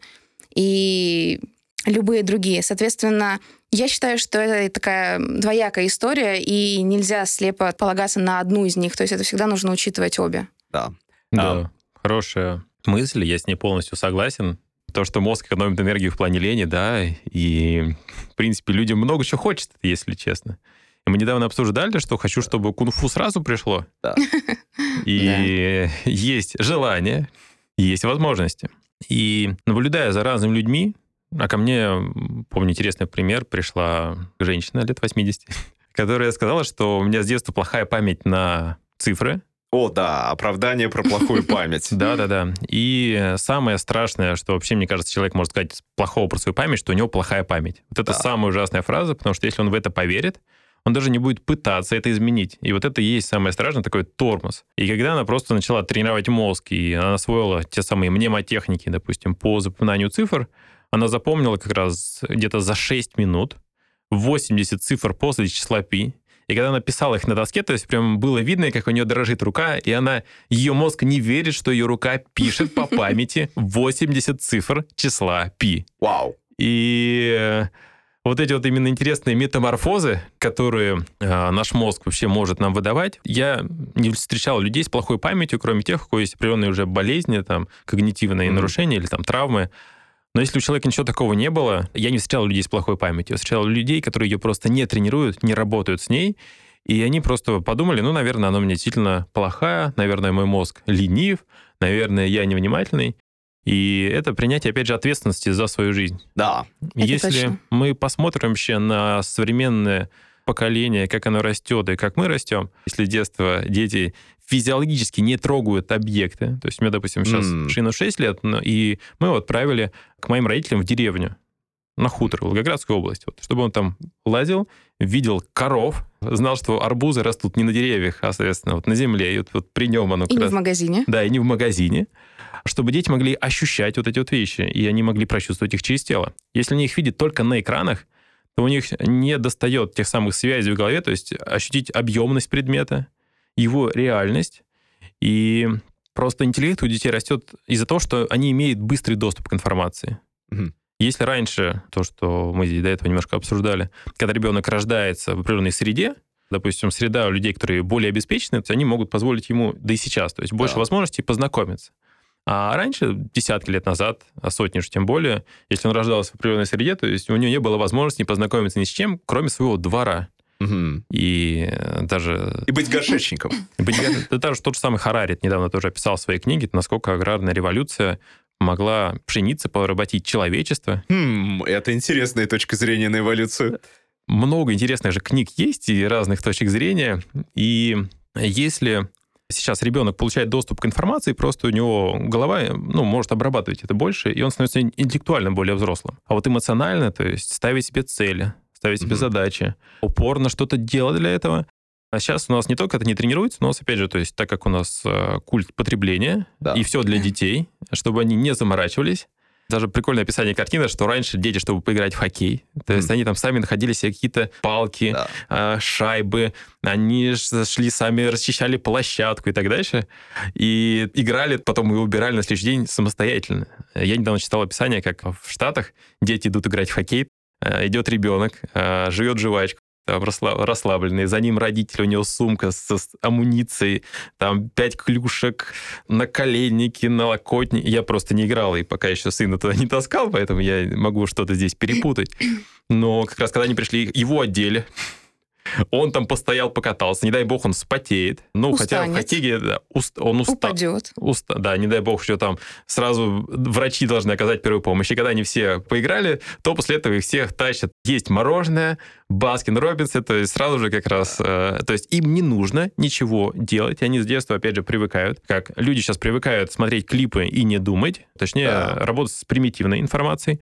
и любые другие. Соответственно, я считаю, что это такая двоякая история, и нельзя слепо полагаться на одну из них. То есть это всегда нужно учитывать обе. Да. Да, А. хорошая мысль, я с ней полностью согласен. То, что мозг экономит энергию в плане лени, да, и, в принципе, людям много чего хочется, если честно. И мы недавно обсуждали, что хочу, чтобы кунг-фу сразу пришло. Да. И есть желание, есть возможности. И наблюдая за разными людьми, а ко мне, помню, интересный пример, пришла женщина лет 80, которая сказала, что у меня с детства плохая память на цифры, О, да, оправдание про плохую память. да-да-да. И самое страшное, что вообще, мне кажется, человек может сказать плохого про свою память, что у него плохая память. Вот это самая ужасная фраза, потому что если он в это поверит, он даже не будет пытаться это изменить. И вот это и есть самое страшное, такой тормоз. И когда она просто начала тренировать мозг, и она освоила те самые мнемотехники, допустим, по запоминанию цифр, она запомнила как раз где-то за 6 минут 80 цифр после числа пи. И когда она писала их на доске, то есть прям было видно, как у нее дрожит рука, и она, ее мозг не верит, что ее рука пишет по памяти 80 цифр числа пи. Вау. И э, вот эти вот именно интересные метаморфозы, которые э, наш мозг вообще может нам выдавать, я не встречал людей с плохой памятью, кроме тех, у кого есть определенные уже болезни, там, когнитивные Мгм. нарушения или там травмы. Но если у человека ничего такого не было, я не встречал людей с плохой памятью. Я встречал людей, которые ее просто не тренируют, не работают с ней, и они просто подумали, ну, наверное, она у меня действительно плохая, наверное, мой мозг ленив, наверное, я невнимательный. И это принятие, опять же, ответственности за свою жизнь. Да. Это Если точно. мы посмотрим вообще на современное поколение, как оно растет и как мы растем, если с детства дети физиологически не трогают объекты, то есть мне, допустим, сейчас М. Шину 6 лет, но- и мы его отправили к моим родителям в деревню, на хутор, в Волгоградскую область, вот, чтобы он там лазил, видел коров, знал, что арбузы растут не на деревьях, а, соответственно, вот на земле, и вот, вот при нем оно И как не раз- в магазине. да, и не в магазине, чтобы дети могли ощущать вот эти вот вещи, и они могли прочувствовать их через тело. Если они их видят только на экранах, то у них не достает тех самых связей в голове, то есть ощутить объемность предмета, его реальность, и просто интеллект у детей растет из-за того, что они имеют быстрый доступ к информации. Мгм. Если раньше, то, что мы до этого немножко обсуждали, когда ребенок рождается в определенной среде, допустим, среда у людей, которые более обеспечены, то они могут позволить ему, да и сейчас, то есть больше Да. возможностей познакомиться. А раньше, десятки лет назад, а сотни уж тем более, если он рождался в определенной среде, то есть у него не было возможности познакомиться ни с чем, кроме своего двора. Мгм. И э, даже... И быть горшечником. быть- Это даже тот же самый Харарит недавно тоже описал в своей книге, насколько аграрная революция могла пшеницы поработить человечество. Хм, это интересная точка зрения на эволюцию. много интересных же книг есть и разных точек зрения. И если сейчас ребенок получает доступ к информации, просто у него голова ну, может обрабатывать это больше, и он становится интеллектуально более взрослым. А вот эмоционально, то есть ставить себе цели, ставить себе Мгм. задачи, упорно что-то делать для этого. А сейчас у нас не только это не тренируется, но у нас, опять же, то есть так как у нас э, культ потребления, Да. и все для детей, чтобы они не заморачивались, даже прикольное описание картины, что раньше дети, чтобы поиграть в хоккей, то есть Мгм. они там сами находили себе какие-то палки, Да. а, шайбы, они шли сами, расчищали площадку и так дальше, и играли, потом и убирали на следующий день самостоятельно. Я недавно читал описание, как в Штатах дети идут играть в хоккей, а, идет ребенок, а, живет жвачку, там расслаб- расслабленный, за ним родитель, у него сумка со с амуницией, там пять клюшек, наколенники, налокотники. Я просто не играл, и пока еще сына туда не таскал, поэтому я могу что-то здесь перепутать. Но как раз когда они пришли, его одели, Он там постоял, покатался, не дай бог, он вспотеет. Ну, хотя в Устанет. хоккее да, уст- он устал. Упадет. Уста- да, не дай бог, что там сразу врачи должны оказать первую помощь. И когда они все поиграли, то после этого их всех тащат есть мороженое, Баскин Робинсы, то есть сразу же как раз... э, то есть им не нужно ничего делать, они с детства, опять же, привыкают. Как люди сейчас привыкают смотреть клипы и не думать, точнее, Да. работать с примитивной информацией.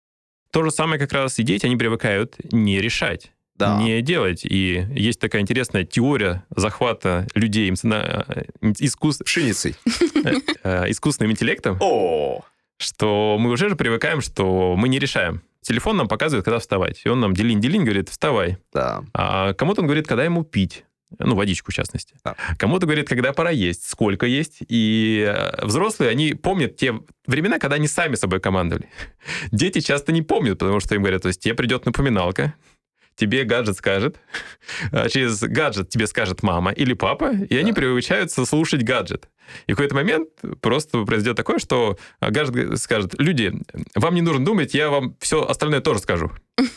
То же самое как раз и дети, они привыкают не решать Да. не делать. И есть такая интересная теория захвата людей эмоциона- э, искус- э, искусственным интеллектом, О, что мы уже же привыкаем, что мы не решаем. Телефон нам показывает, когда вставать. И он нам делин-делин говорит, вставай. да. А кому-то он говорит, когда ему пить. Ну, водичку, в частности. Да. Кому-то говорит, когда пора есть, сколько есть. И э, взрослые, они помнят те времена, когда они сами собой командовали. Дети часто не помнят, потому что им говорят, то есть тебе придет напоминалка, тебе гаджет скажет, а через гаджет тебе скажет мама или папа, и они приучаются слушать гаджет. И в какой-то момент просто произойдет такое, что гаджет скажет, люди, вам не нужно думать, я вам все остальное тоже скажу.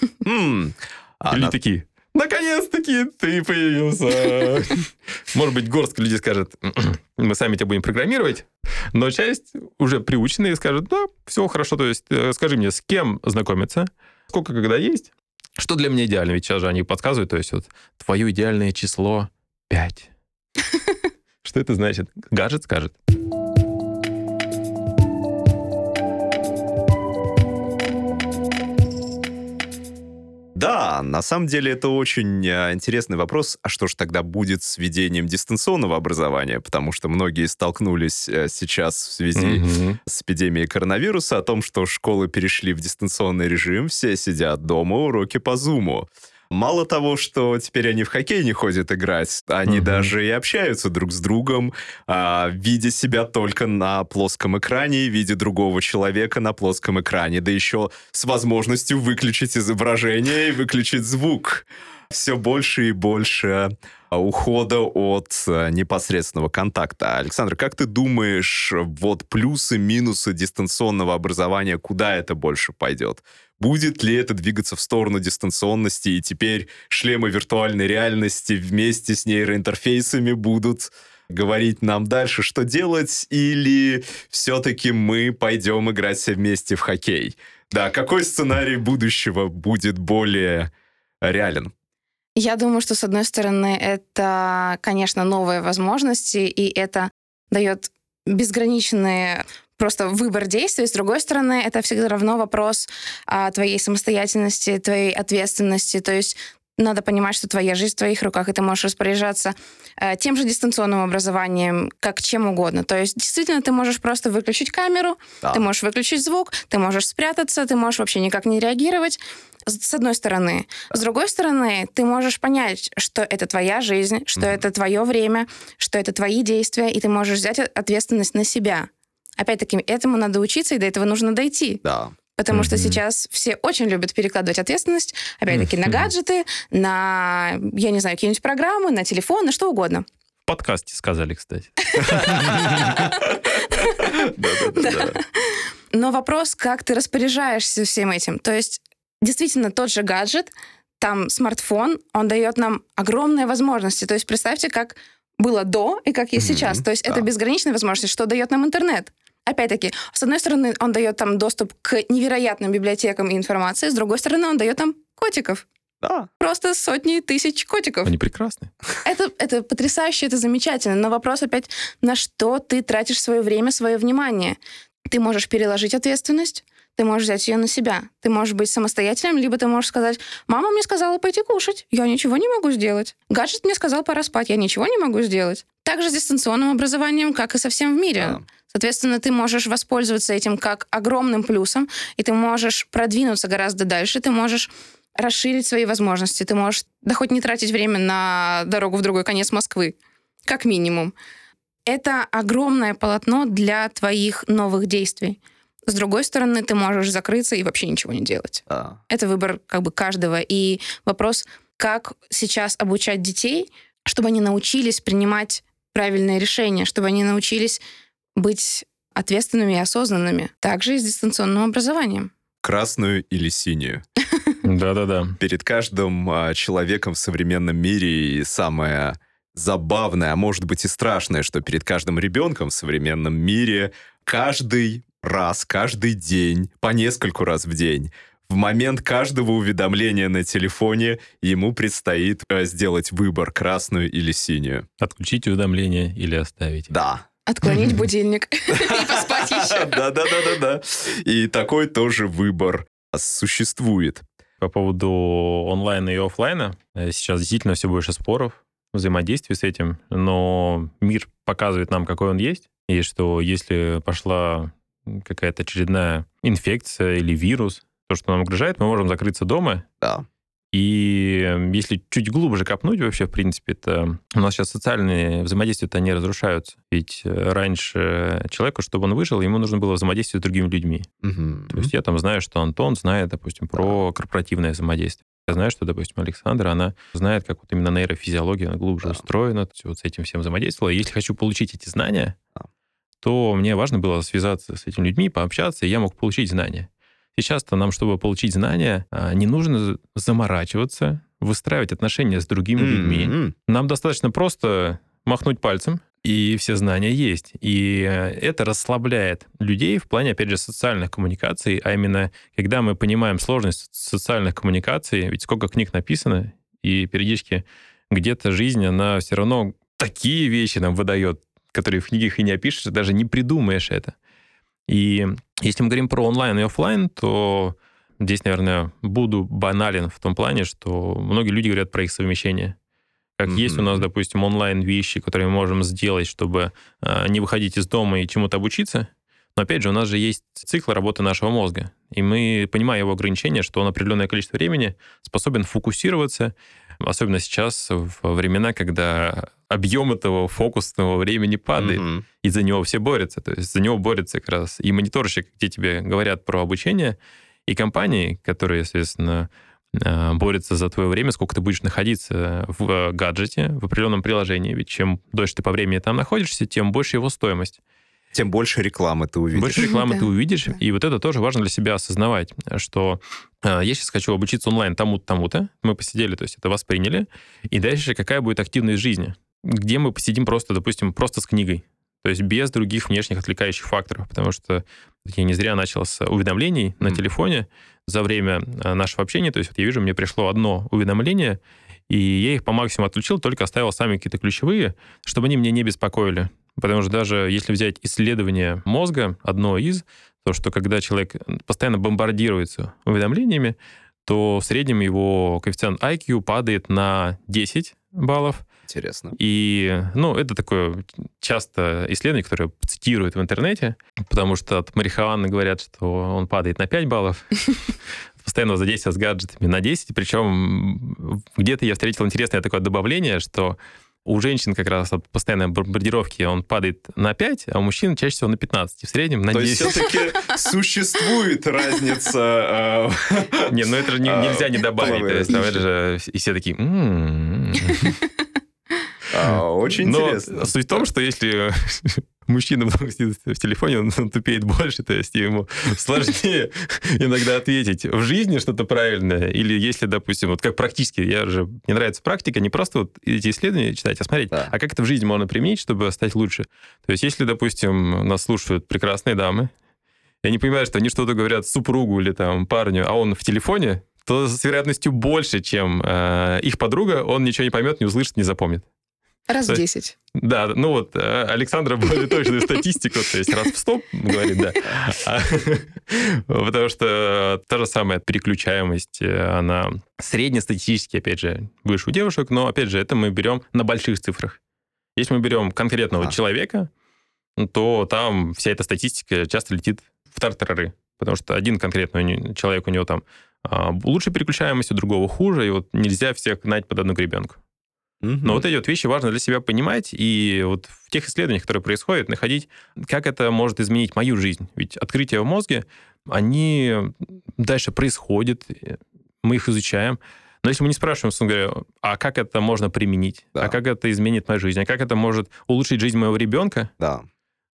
А Или на- такие, наконец-таки ты появился. Может быть, горстка людей скажет, «М-м, мы сами тебя будем программировать, но часть уже приученные скажут, да, все хорошо, то есть э, скажи мне, с кем знакомиться, сколько когда есть, что для меня идеально, ведь сейчас же они подсказывают, то есть вот твое идеальное число 5. Что это значит? Гаджет скажет. Да, на самом деле это очень э, интересный вопрос. А что же тогда будет с введением дистанционного образования? Потому что многие столкнулись э, сейчас в связи Мгм. с эпидемией коронавируса о том, что школы перешли в дистанционный режим, все сидят дома, уроки по зуму. Мало того, что теперь они в хоккей не ходят играть, они Мгм. даже и общаются друг с другом, а, видя себя только на плоском экране, видя другого человека на плоском экране, да еще с возможностью выключить изображение и выключить звук. Все больше и больше а, ухода от а, непосредственного контакта. Александр, как ты думаешь, вот плюсы, минусы дистанционного образования, куда это больше пойдет? Будет ли это двигаться в сторону дистанционности, и теперь шлемы виртуальной реальности вместе с нейроинтерфейсами будут говорить нам дальше, что делать, или все-таки мы пойдем играть все вместе в хоккей? Да, какой сценарий будущего будет более реален? Я думаю, что, с одной стороны, это, конечно, новые возможности, и это дает безграничный просто выбор действий. С другой стороны, это всегда равно вопрос а, твоей самостоятельности, твоей ответственности. То есть надо понимать, что твоя жизнь в твоих руках, и ты можешь распоряжаться э, тем же дистанционным образованием, как чем угодно. То есть действительно ты можешь просто выключить камеру, Да. ты можешь выключить звук, ты можешь спрятаться, ты можешь вообще никак не реагировать. С одной стороны. С другой стороны, ты можешь понять, что это твоя жизнь, что Мгм. это твое время, что это твои действия, и ты можешь взять ответственность на себя. Опять-таки, этому надо учиться, и до этого нужно дойти. Да. Потому что Мгм. сейчас все очень любят перекладывать ответственность, опять-таки, на Мгм. гаджеты, на, я не знаю, какие-нибудь программы, на телефон, на что угодно. В подкасте сказали, кстати. Но вопрос, как ты распоряжаешься всем этим. То есть, действительно, тот же гаджет, там смартфон, он дает нам огромные возможности. То есть, представьте, как было до и как есть сейчас. То есть, это безграничные возможности, что дает нам интернет. Опять-таки, с одной стороны, он дает там доступ к невероятным библиотекам и информации, с другой стороны, он дает нам котиков. Да. Просто сотни тысяч котиков. Они прекрасны. Это, это потрясающе, это замечательно. Но вопрос опять, на что ты тратишь свое время, свое внимание. Ты можешь переложить ответственность, ты можешь взять ее на себя. Ты можешь быть самостоятельным, либо ты можешь сказать, мама мне сказала пойти кушать, я ничего не могу сделать. Гаджет мне сказал пора спать, я ничего не могу сделать. Также с дистанционным образованием, как и со всем в мире. Да. Соответственно, ты можешь воспользоваться этим как огромным плюсом, и ты можешь продвинуться гораздо дальше, ты можешь расширить свои возможности, ты можешь, да хоть не тратить время на дорогу в другой конец Москвы, как минимум. Это огромное полотно для твоих новых действий. С другой стороны, ты можешь закрыться и вообще ничего не делать. Да. Это выбор как бы каждого. И вопрос, как сейчас обучать детей, чтобы они научились принимать правильные решения, чтобы они научились быть ответственными и осознанными. Также и с дистанционным образованием. Красную или синюю? Да-да-да. Перед каждым а, человеком в современном мире и самое забавное, а может быть и страшное, что перед каждым ребенком в современном мире каждый раз, каждый день, по нескольку раз в день, в момент каждого уведомления на телефоне ему предстоит э, сделать выбор, красную или синюю. Отключить уведомления или оставить. Да. Отклонить будильник и поспать еще. Да-да-да-да-да. И такой тоже выбор существует. По поводу онлайна и офлайна, э, сейчас действительно все больше споров, взаимодействия с этим, но мир показывает нам, какой он есть, и что если пошла какая-то очередная инфекция или вирус, то, что нам угрожает, мы можем закрыться дома. Да. И если чуть глубже копнуть вообще, в принципе, это у нас сейчас социальные взаимодействия-то не разрушаются. Ведь э, раньше человеку, чтобы он выжил, ему нужно было взаимодействовать с другими людьми. Мгм. То есть я там знаю, что Антон знает, допустим, про корпоративное взаимодействие. Я знаю, что, допустим, Александра, она знает, как вот именно нейрофизиология она глубже Да. устроена, то вот с этим всем взаимодействовала. И если хочу получить эти знания, Да. То мне важно было связаться с этими людьми, пообщаться, и я мог получить знания. Сейчас-то нам, чтобы получить знания, а, не нужно заморачиваться, выстраивать отношения с другими людьми. М-м. Нам достаточно просто махнуть пальцем, и все знания есть. И э, это расслабляет людей в плане, опять же, социальных коммуникаций, а именно, когда мы понимаем сложность социальных коммуникаций, ведь сколько книг написано, и периодически где-то жизнь, она все равно такие вещи нам выдает, которые в книгах и не опишешь, даже не придумаешь это. И если мы говорим про онлайн и офлайн, то здесь, наверное, буду банален в том плане, что многие люди говорят про их совмещение. Как Мгм. есть у нас, допустим, онлайн-вещи, которые мы можем сделать, чтобы а, не выходить из дома и чему-то обучиться. Но опять же, у нас же есть цикл работы нашего мозга. И мы понимаем его ограничения, что он определенное количество времени способен фокусироваться, особенно сейчас, в времена, когда объем этого фокусного времени падает Мгм. и за него все борются. То есть за него борются как раз и мониторщик, где тебе говорят про обучение, и компании, которые, соответственно, э, борются за твое время, сколько ты будешь находиться в э, гаджете, в определенном приложении. Ведь чем дольше ты по времени там находишься, тем больше его стоимость. Тем больше рекламы ты увидишь. Больше рекламы Да, ты увидишь, да. и вот это тоже важно для себя осознавать, что э, я сейчас хочу обучиться онлайн тому-то, тому-то, мы посидели, то есть это восприняли, и дальше какая будет активность жизни, где мы посидим просто, допустим, просто с книгой, то есть без других внешних отвлекающих факторов, потому что я не зря начал с уведомлений на телефоне за время э, нашего общения, то есть вот я вижу, мне пришло одно уведомление, и я их по максимуму отключил, только оставил сами какие-то ключевые, чтобы они меня не беспокоили. Потому что даже если взять исследование мозга, одно из, то, что когда человек постоянно бомбардируется уведомлениями, то в среднем его коэффициент IQ падает на 10 баллов. Интересно. И, ну, это такое часто исследование, которое цитируют в интернете, потому что от марихуаны говорят, что он падает на 5 баллов. Постоянно взаимодействие с гаджетами на 10. Причем где-то я встретил интересное такое добавление, что у женщин как раз от постоянной бомбардировки он падает на 5, а у мужчин чаще всего на 15. И в среднем на То есть 10. все-таки существует разница... э, Не, ну это же не- нельзя не добавить. половые То есть там это же... И все такие... А, Очень Но интересно. суть в том, что если мужчина много сидит в телефоне, он тупеет больше, то есть ему сложнее иногда ответить в жизни что-то правильное. Или если, допустим, вот как практически, я же, мне нравится практика, не просто вот эти исследования читать, а смотреть, Да. а как это в жизни можно применить, чтобы стать лучше. То есть если, допустим, нас слушают прекрасные дамы, и они понимают, что они что-то говорят супругу или там парню, а он в телефоне, то с вероятностью больше, чем э, их подруга, он ничего не поймет, не услышит, не запомнит. Раз в То 10. Да, ну вот, э, Александра более точную статистику, то есть раз в стоп, говорит, да. А, Потому что та же самая переключаемость, э, она среднестатистически, опять же, выше у девушек, но, опять же, это мы берем на больших цифрах. Если мы берем конкретного А. человека, то там вся эта статистика часто летит в тартарары. Потому что один конкретный человек, у него там а, лучше переключаемость, у другого хуже, и вот нельзя всех гнать под одну гребенку. Но вот эти вот вещи важно для себя понимать, и вот в тех исследованиях, которые происходят, находить, как это может изменить мою жизнь. Ведь открытия в мозге, они дальше происходят, мы их изучаем. Но если мы не спрашиваем, собственно говоря, а как это можно применить, Да. а как это изменит мою жизнь, а как это может улучшить жизнь моего ребенка, Да.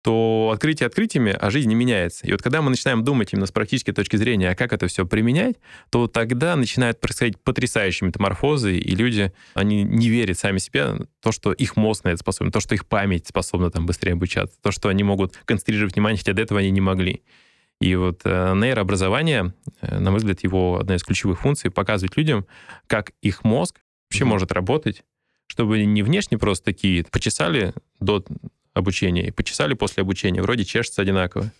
То открытие открытиями, а жизнь не меняется. И вот когда мы начинаем думать именно с практической точки зрения, а как это все применять, то тогда начинают происходить потрясающие метаморфозы, и люди, они не верят сами себе, то, что их мозг на это способен, то, что их память способна там быстрее обучаться, то, что они могут концентрировать внимание, хотя до этого они не могли. И вот э, нейрообразование, э, на мой взгляд, его одна из ключевых функций показывать людям, как их мозг вообще mm-hmm. может работать, чтобы не внешне просто такие почесали до обучения и почесали после обучения, вроде чешется одинаково.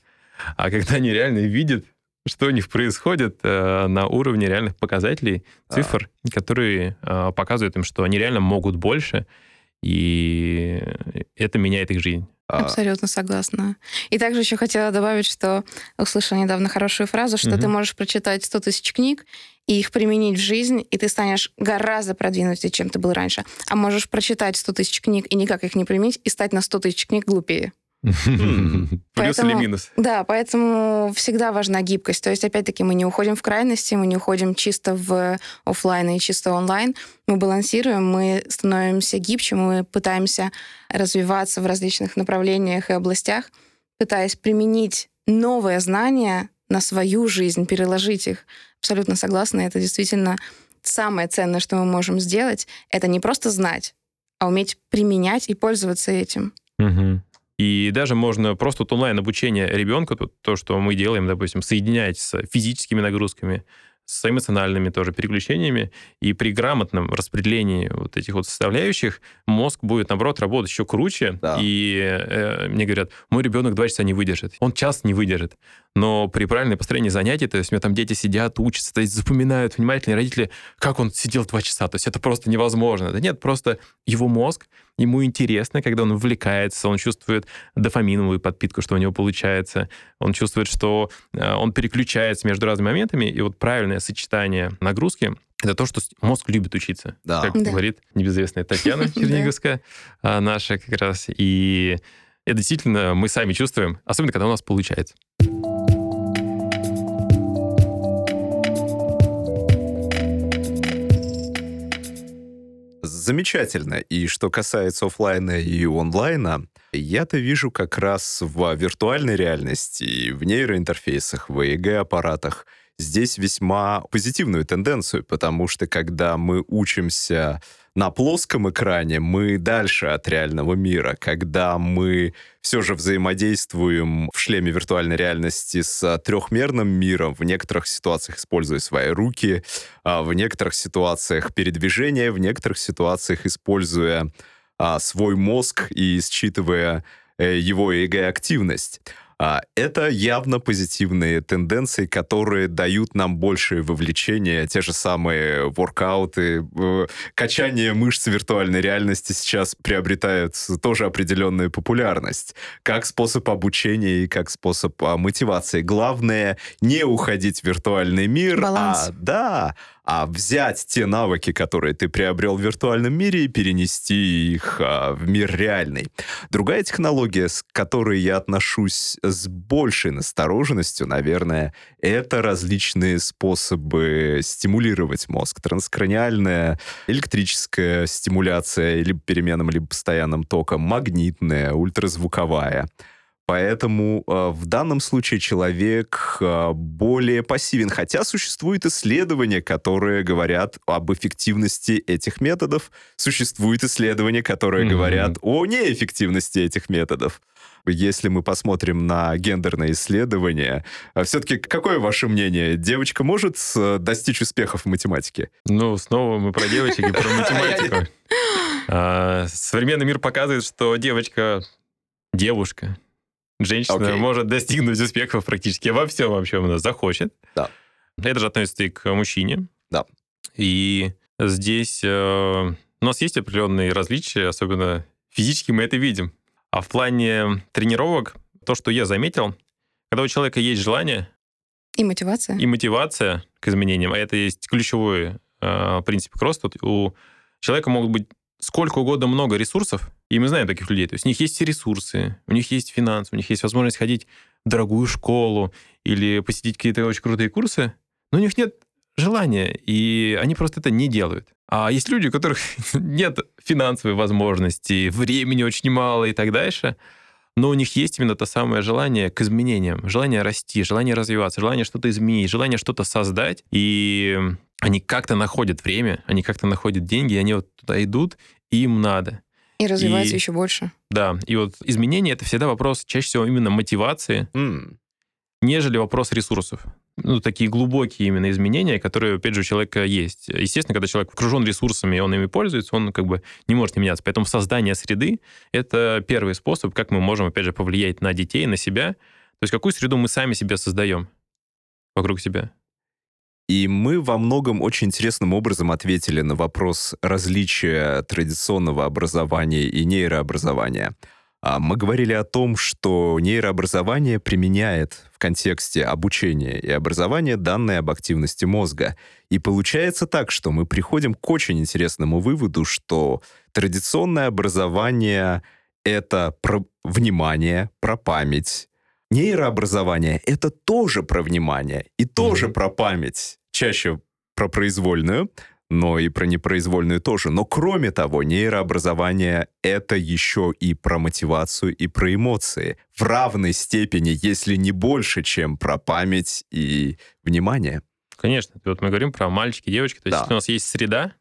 А когда они реально видят, что у них происходит э, на уровне реальных показателей, цифр, а. которые э, показывают им, что они реально могут больше, и это меняет их жизнь. А. Абсолютно согласна. И также еще хотела добавить, что услышала недавно хорошую фразу, что угу. ты можешь прочитать 100 тысяч книг и их применить в жизнь, и ты станешь гораздо продвинутее, чем ты был раньше. А можешь прочитать 100 тысяч книг и никак их не применить, и стать на 100 тысяч книг глупее. Плюс или минус? Да, поэтому всегда важна гибкость. То есть, опять-таки, мы не уходим в крайности, мы не уходим чисто в офлайн и чисто онлайн. Мы балансируем, мы становимся гибче, мы пытаемся развиваться в различных направлениях и областях, пытаясь применить новые знания на свою жизнь, переложить их. Абсолютно согласна. Это действительно самое ценное, что мы можем сделать. Это не просто знать, а уметь применять и пользоваться этим. Угу. И даже можно просто вот онлайн-обучение ребенка, то, что мы делаем, допустим, соединять с физическими нагрузками, с эмоциональными тоже переключениями, и при грамотном распределении вот этих вот составляющих мозг будет, наоборот, работать еще круче. Да. И э, мне говорят, мой ребенок два часа не выдержит. Он час не выдержит. Но при правильном построении занятий, то есть у меня там дети сидят, учатся, то есть запоминают внимательные родители, как он сидел два часа. То есть это просто невозможно. Да нет, просто его мозг, ему интересно, когда он увлекается, он чувствует дофаминовую подпитку, что у него получается, он чувствует, что э, он переключается между разными моментами, и вот правильное сочетание нагрузки это то, что мозг любит учиться. Да. Как да. говорит небезызвестная Татьяна Черниговская, а, наша как раз. И это действительно мы сами чувствуем, особенно когда у нас получается. Замечательно. И что касается офлайна и онлайна, я-то вижу как раз в виртуальной реальности, в нейроинтерфейсах, в ЭЕГ-аппаратах здесь весьма позитивную тенденцию, потому что когда мы учимся на плоском экране мы дальше от реального мира, когда мы все же взаимодействуем в шлеме виртуальной реальности с трехмерным миром, в некоторых ситуациях используя свои руки, а в некоторых ситуациях передвижения, в некоторых ситуациях используя а, свой мозг и считывая э, его ЭГ-активность. А, это явно позитивные тенденции, которые дают нам большее вовлечение. Те же самые воркауты, э, качание мышц виртуальной реальности сейчас приобретают тоже определенную популярность. Как способ обучения и как способ а, мотивации. Главное не уходить в виртуальный мир, Баланс. а да, а взять те навыки, которые ты приобрел в виртуальном мире, и перенести их а, в мир реальный. Другая технология, с которой я отношусь с большей настороженностью, наверное, это различные способы стимулировать мозг. Транскраниальная, электрическая стимуляция либо переменным, либо постоянным током, магнитная, ультразвуковая. Поэтому э, в данном случае человек э, более пассивен. Хотя существуют исследования, которые говорят об эффективности этих методов. Существуют исследования, которые mm-hmm. говорят о неэффективности этих методов. Если мы посмотрим на гендерные исследования, э, все-таки какое ваше мнение? Девочка может э, достичь успехов в математике? Ну, снова мы про девочек и про математику. А, современный мир показывает, что девочка девушка, Женщина okay. может достигнуть успехов практически во всем, во чем она захочет. Да. Это же относится и к мужчине. Да. И здесь э, у нас есть определенные различия, особенно физически мы это видим. А в плане тренировок, то, что я заметил, когда у человека есть желание... И мотивация. И мотивация к изменениям, а это есть ключевой э, принцип к росту, у человека могут быть сколько угодно много ресурсов, и мы знаем таких людей. То есть у них есть ресурсы, у них есть финансы, у них есть возможность ходить в дорогую школу или посетить какие-то очень крутые курсы, но у них нет желания, и они просто это не делают. А есть люди, у которых нет финансовой возможности, времени очень мало и так дальше, но у них есть именно то самое желание к изменениям, желание расти, желание развиваться, желание что-то изменить, желание что-то создать, и они как-то находят время, они как-то находят деньги, и они вот туда идут, и им надо. И развиваются И- еще больше. Да, и вот изменения — это всегда вопрос чаще всего именно мотивации, М, нежели вопрос ресурсов. Ну, такие глубокие именно изменения, которые, опять же, у человека есть. Естественно, когда человек окружен ресурсами, и он ими пользуется, он как бы не может не меняться. Поэтому создание среды — это первый способ, как мы можем, опять же, повлиять на детей, на себя. То есть какую среду мы сами себе создаем вокруг себя. И мы во многом очень интересным образом ответили на вопрос различия традиционного образования и нейрообразования. А Мы говорили о том, что нейрообразование применяет в контексте обучения и образования данные об активности мозга. И получается так, что мы приходим к очень интересному выводу, что традиционное образование — это про внимание, про память, Нейрообразование — это тоже про внимание и тоже Мгм. про память. Чаще про произвольную, но и про непроизвольную тоже. Но кроме того, нейрообразование — это еще и про мотивацию и про эмоции. В равной степени, если не больше, чем про память и внимание. Конечно, вот мы говорим про мальчики, девочки. То есть, Да. если у нас есть среда,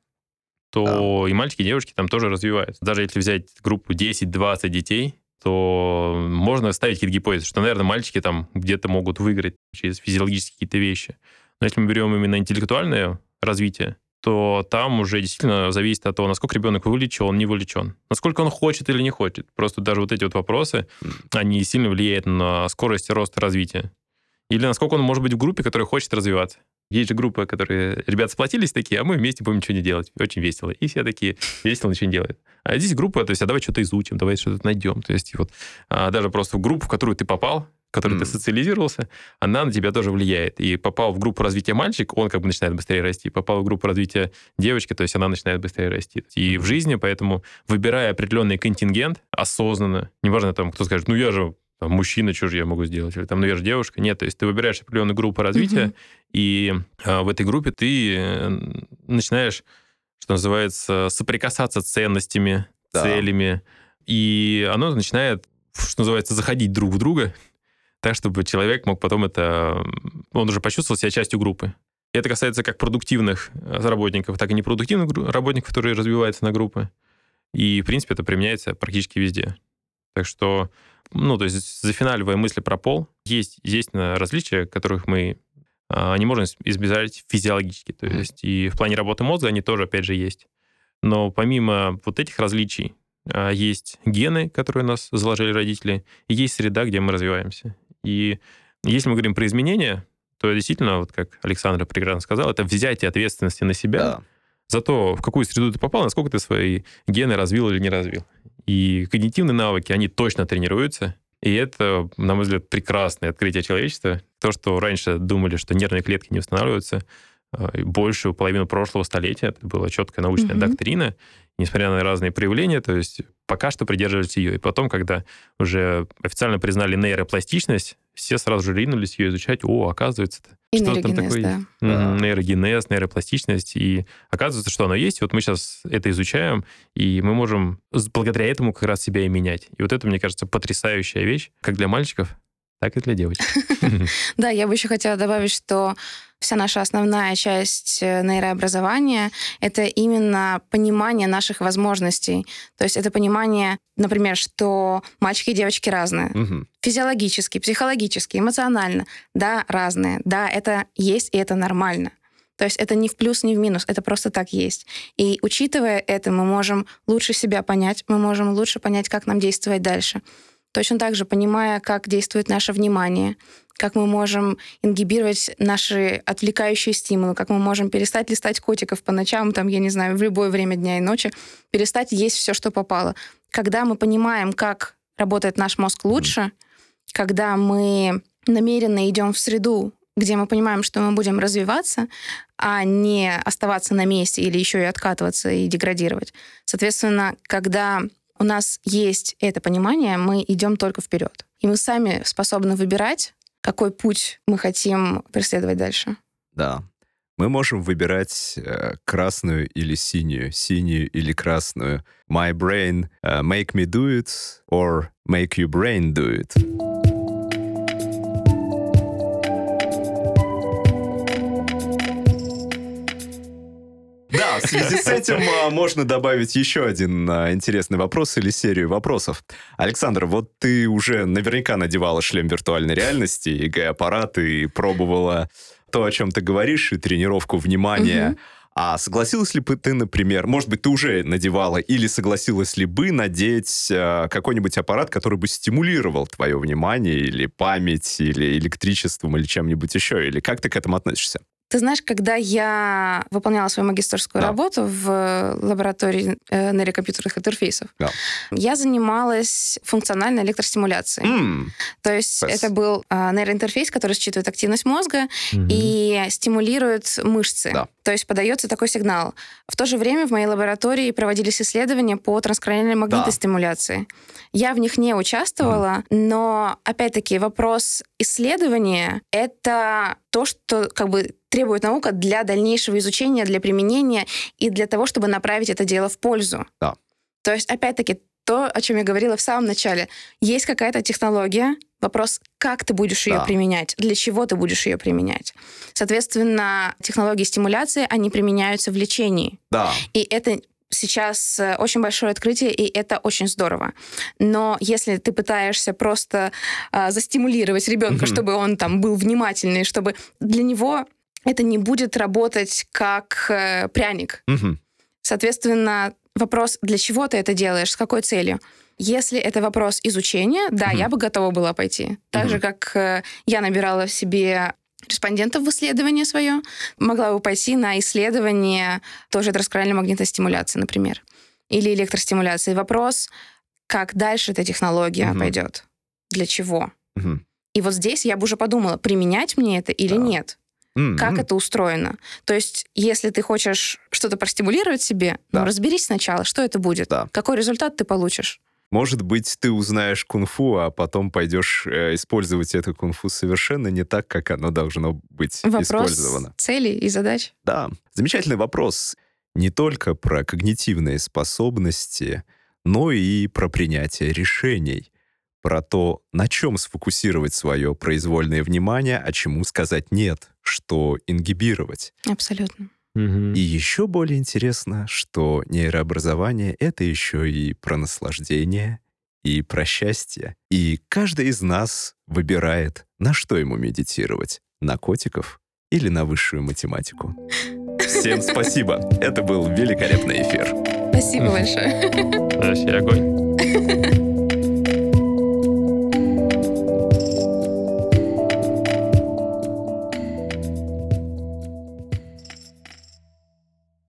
то и мальчики, и девочки там тоже развиваются. Даже если взять группу 10-20 детей, то можно ставить какие-то гипотезы, что, наверное, мальчики там где-то могут выиграть через физиологические какие-то вещи. Но если мы берем именно интеллектуальное развитие, то там уже действительно зависит от того, насколько ребенок вовлечен, не вовлечен, насколько он хочет или не хочет. Просто даже вот эти вот вопросы, они сильно влияют на скорость роста развития. Или насколько он может быть в группе, которая хочет развиваться. Есть же группы, которые ребята сплотились такие, а мы вместе будем ничего не делать. Очень весело. И все такие весело ничего не делают. А здесь группа, то есть, а давай что-то изучим, давай что-то найдем. То есть, вот а, даже просто в группу, в которую ты попал, в которой ты Мгм. социализировался, она на тебя тоже влияет. И попал в группу развития мальчик, он как бы начинает быстрее расти. Попал в группу развития девочки, то есть она начинает быстрее расти. И в жизни, поэтому, выбирая определенный контингент осознанно, неважно там, кто скажет, ну я же там, мужчина, что же я могу сделать? Или там, ну я же девушка. Нет, то есть ты выбираешь определенную группу развития, Мгм. и а, в этой группе ты э, начинаешь, что называется, соприкасаться с ценностями, Да. целями, и оно начинает, что называется, заходить друг в друга, так, чтобы человек мог потом это... Он уже почувствовал себя частью группы. И это касается как продуктивных э, работников, так и непродуктивных работников, которые развиваются на группы. И, в принципе, это применяется практически везде. Так что, ну, то есть, зафиналивая мысли про пол, есть, естественно, различия, которых мы а, не можем избежать физиологически. То есть и в плане работы мозга они тоже, опять же, есть. Но помимо вот этих различий, а, есть гены, которые у нас заложили родители, и есть среда, где мы развиваемся. И если мы говорим про изменения, то действительно, вот как Александр прекрасно сказал, это взятие ответственности на себя Да. за то, в какую среду ты попал, насколько ты свои гены развил или не развил. И когнитивные навыки, они точно тренируются. И это, на мой взгляд, прекрасное открытие человечества. То, что раньше думали, что нервные клетки не восстанавливаются, большую половину прошлого столетия, это была четкая научная Мгм. доктрина, несмотря на разные проявления, то есть пока что придерживались ее. И потом, когда уже официально признали нейропластичность, все сразу же ринулись ее изучать. О, оказывается, И что там такое да. есть? Да. Мгм, Нейрогенез, нейропластичность. И оказывается, что оно есть. И вот мы сейчас это изучаем, и мы можем благодаря этому как раз себя и менять. И вот это, мне кажется, потрясающая вещь, как для мальчиков, так и для девочек. Да, я бы еще хотела добавить, что вся наша основная часть э, нейрообразования — это именно понимание наших возможностей. То есть это понимание, например, что мальчики и девочки разные. Физиологически, психологически, эмоционально. Да, разные. Да, это есть, и это нормально. То есть это не в плюс, не в минус, это просто так есть. И учитывая это, мы можем лучше себя понять, мы можем лучше понять, как нам действовать дальше. Точно так же, понимая, как действует наше внимание, как мы можем ингибировать наши отвлекающие стимулы, как мы можем перестать листать котиков по ночам, там, я не знаю, в любое время дня и ночи, перестать есть все, что попало. Когда мы понимаем, как работает наш мозг лучше, когда мы намеренно идем в среду, где мы понимаем, что мы будем развиваться, а не оставаться на месте или еще и откатываться и деградировать. Соответственно, когда у нас есть это понимание, мы идем только вперед. И мы сами способны выбирать, какой путь мы хотим преследовать дальше. Да. Мы можем выбирать э, красную или синюю, синюю или красную. My brain uh, make me do it or Make your brain do it. Да, в связи с этим а, можно добавить еще один а, интересный вопрос или серию вопросов. Александр, вот ты уже наверняка надевала шлем виртуальной реальности, и ИГ-аппарат, и пробовала то, о чем ты говоришь, и тренировку внимания. А согласилась ли бы ты, например, может быть, ты уже надевала, или согласилась ли бы надеть э, какой-нибудь аппарат, который бы стимулировал твое внимание, или память, или электричеством, или чем-нибудь еще? Или как ты к этому относишься? Ты знаешь, когда я выполняла свою магистрскую Да. работу в лаборатории э, нейрокомпьютерных интерфейсов, Да. я занималась функциональной электростимуляцией. М, То есть Фэс. это был а, нейроинтерфейс, который считывает активность мозга Мгм. и стимулирует мышцы. Да. То есть подается такой сигнал. В то же время в моей лаборатории проводились исследования по транскраниальной магнитной Да. стимуляции. Я в них не участвовала, но опять-таки вопрос исследования — это то, что как бы требует наука для дальнейшего изучения, для применения и для того, чтобы направить это дело в пользу. Да. То есть, опять-таки, то, о чем я говорила в самом начале. Есть какая-то технология, вопрос, как ты будешь ее Да. применять, для чего ты будешь ее применять. Соответственно, технологии стимуляции, они применяются в лечении. Да, И это сейчас э, очень большое открытие, и это очень здорово. Но если ты пытаешься просто а, застимулировать ребенка, Мгм. чтобы он там был внимательный, чтобы для него это не будет работать как э, пряник. Мгм. Соответственно, вопрос, для чего ты это делаешь, с какой целью? Если это вопрос изучения, да, Мгм. я бы готова была пойти. Так Мгм. же, как э, я набирала в себе респондентов в исследование свое, могла бы пойти на исследование тоже транскраниальной магнитной стимуляции, например, или электростимуляции. Вопрос, как дальше эта технология Мгм. пойдет, для чего. Мгм. И вот здесь я бы уже подумала, применять мне это или Да. нет М, как это устроено. То есть, если ты хочешь что-то простимулировать себе, Да. ну, разберись сначала, что это будет, Да. какой результат ты получишь. Может быть, ты узнаешь кунг-фу, а потом пойдешь э, использовать это кунг-фу совершенно не так, как оно должно быть Вопрос использовано. целей и задач. Да, замечательный вопрос. Не только про когнитивные способности, но и про принятие решений. Про то, на чем сфокусировать свое произвольное внимание, а чему сказать «нет», что ингибировать. Абсолютно. И еще более интересно, что нейрообразование — это еще и про наслаждение, и про счастье. И каждый из нас выбирает, на что ему медитировать — на котиков или на высшую математику. Всем спасибо. Это был великолепный эфир. Спасибо большое. Вообще огонь.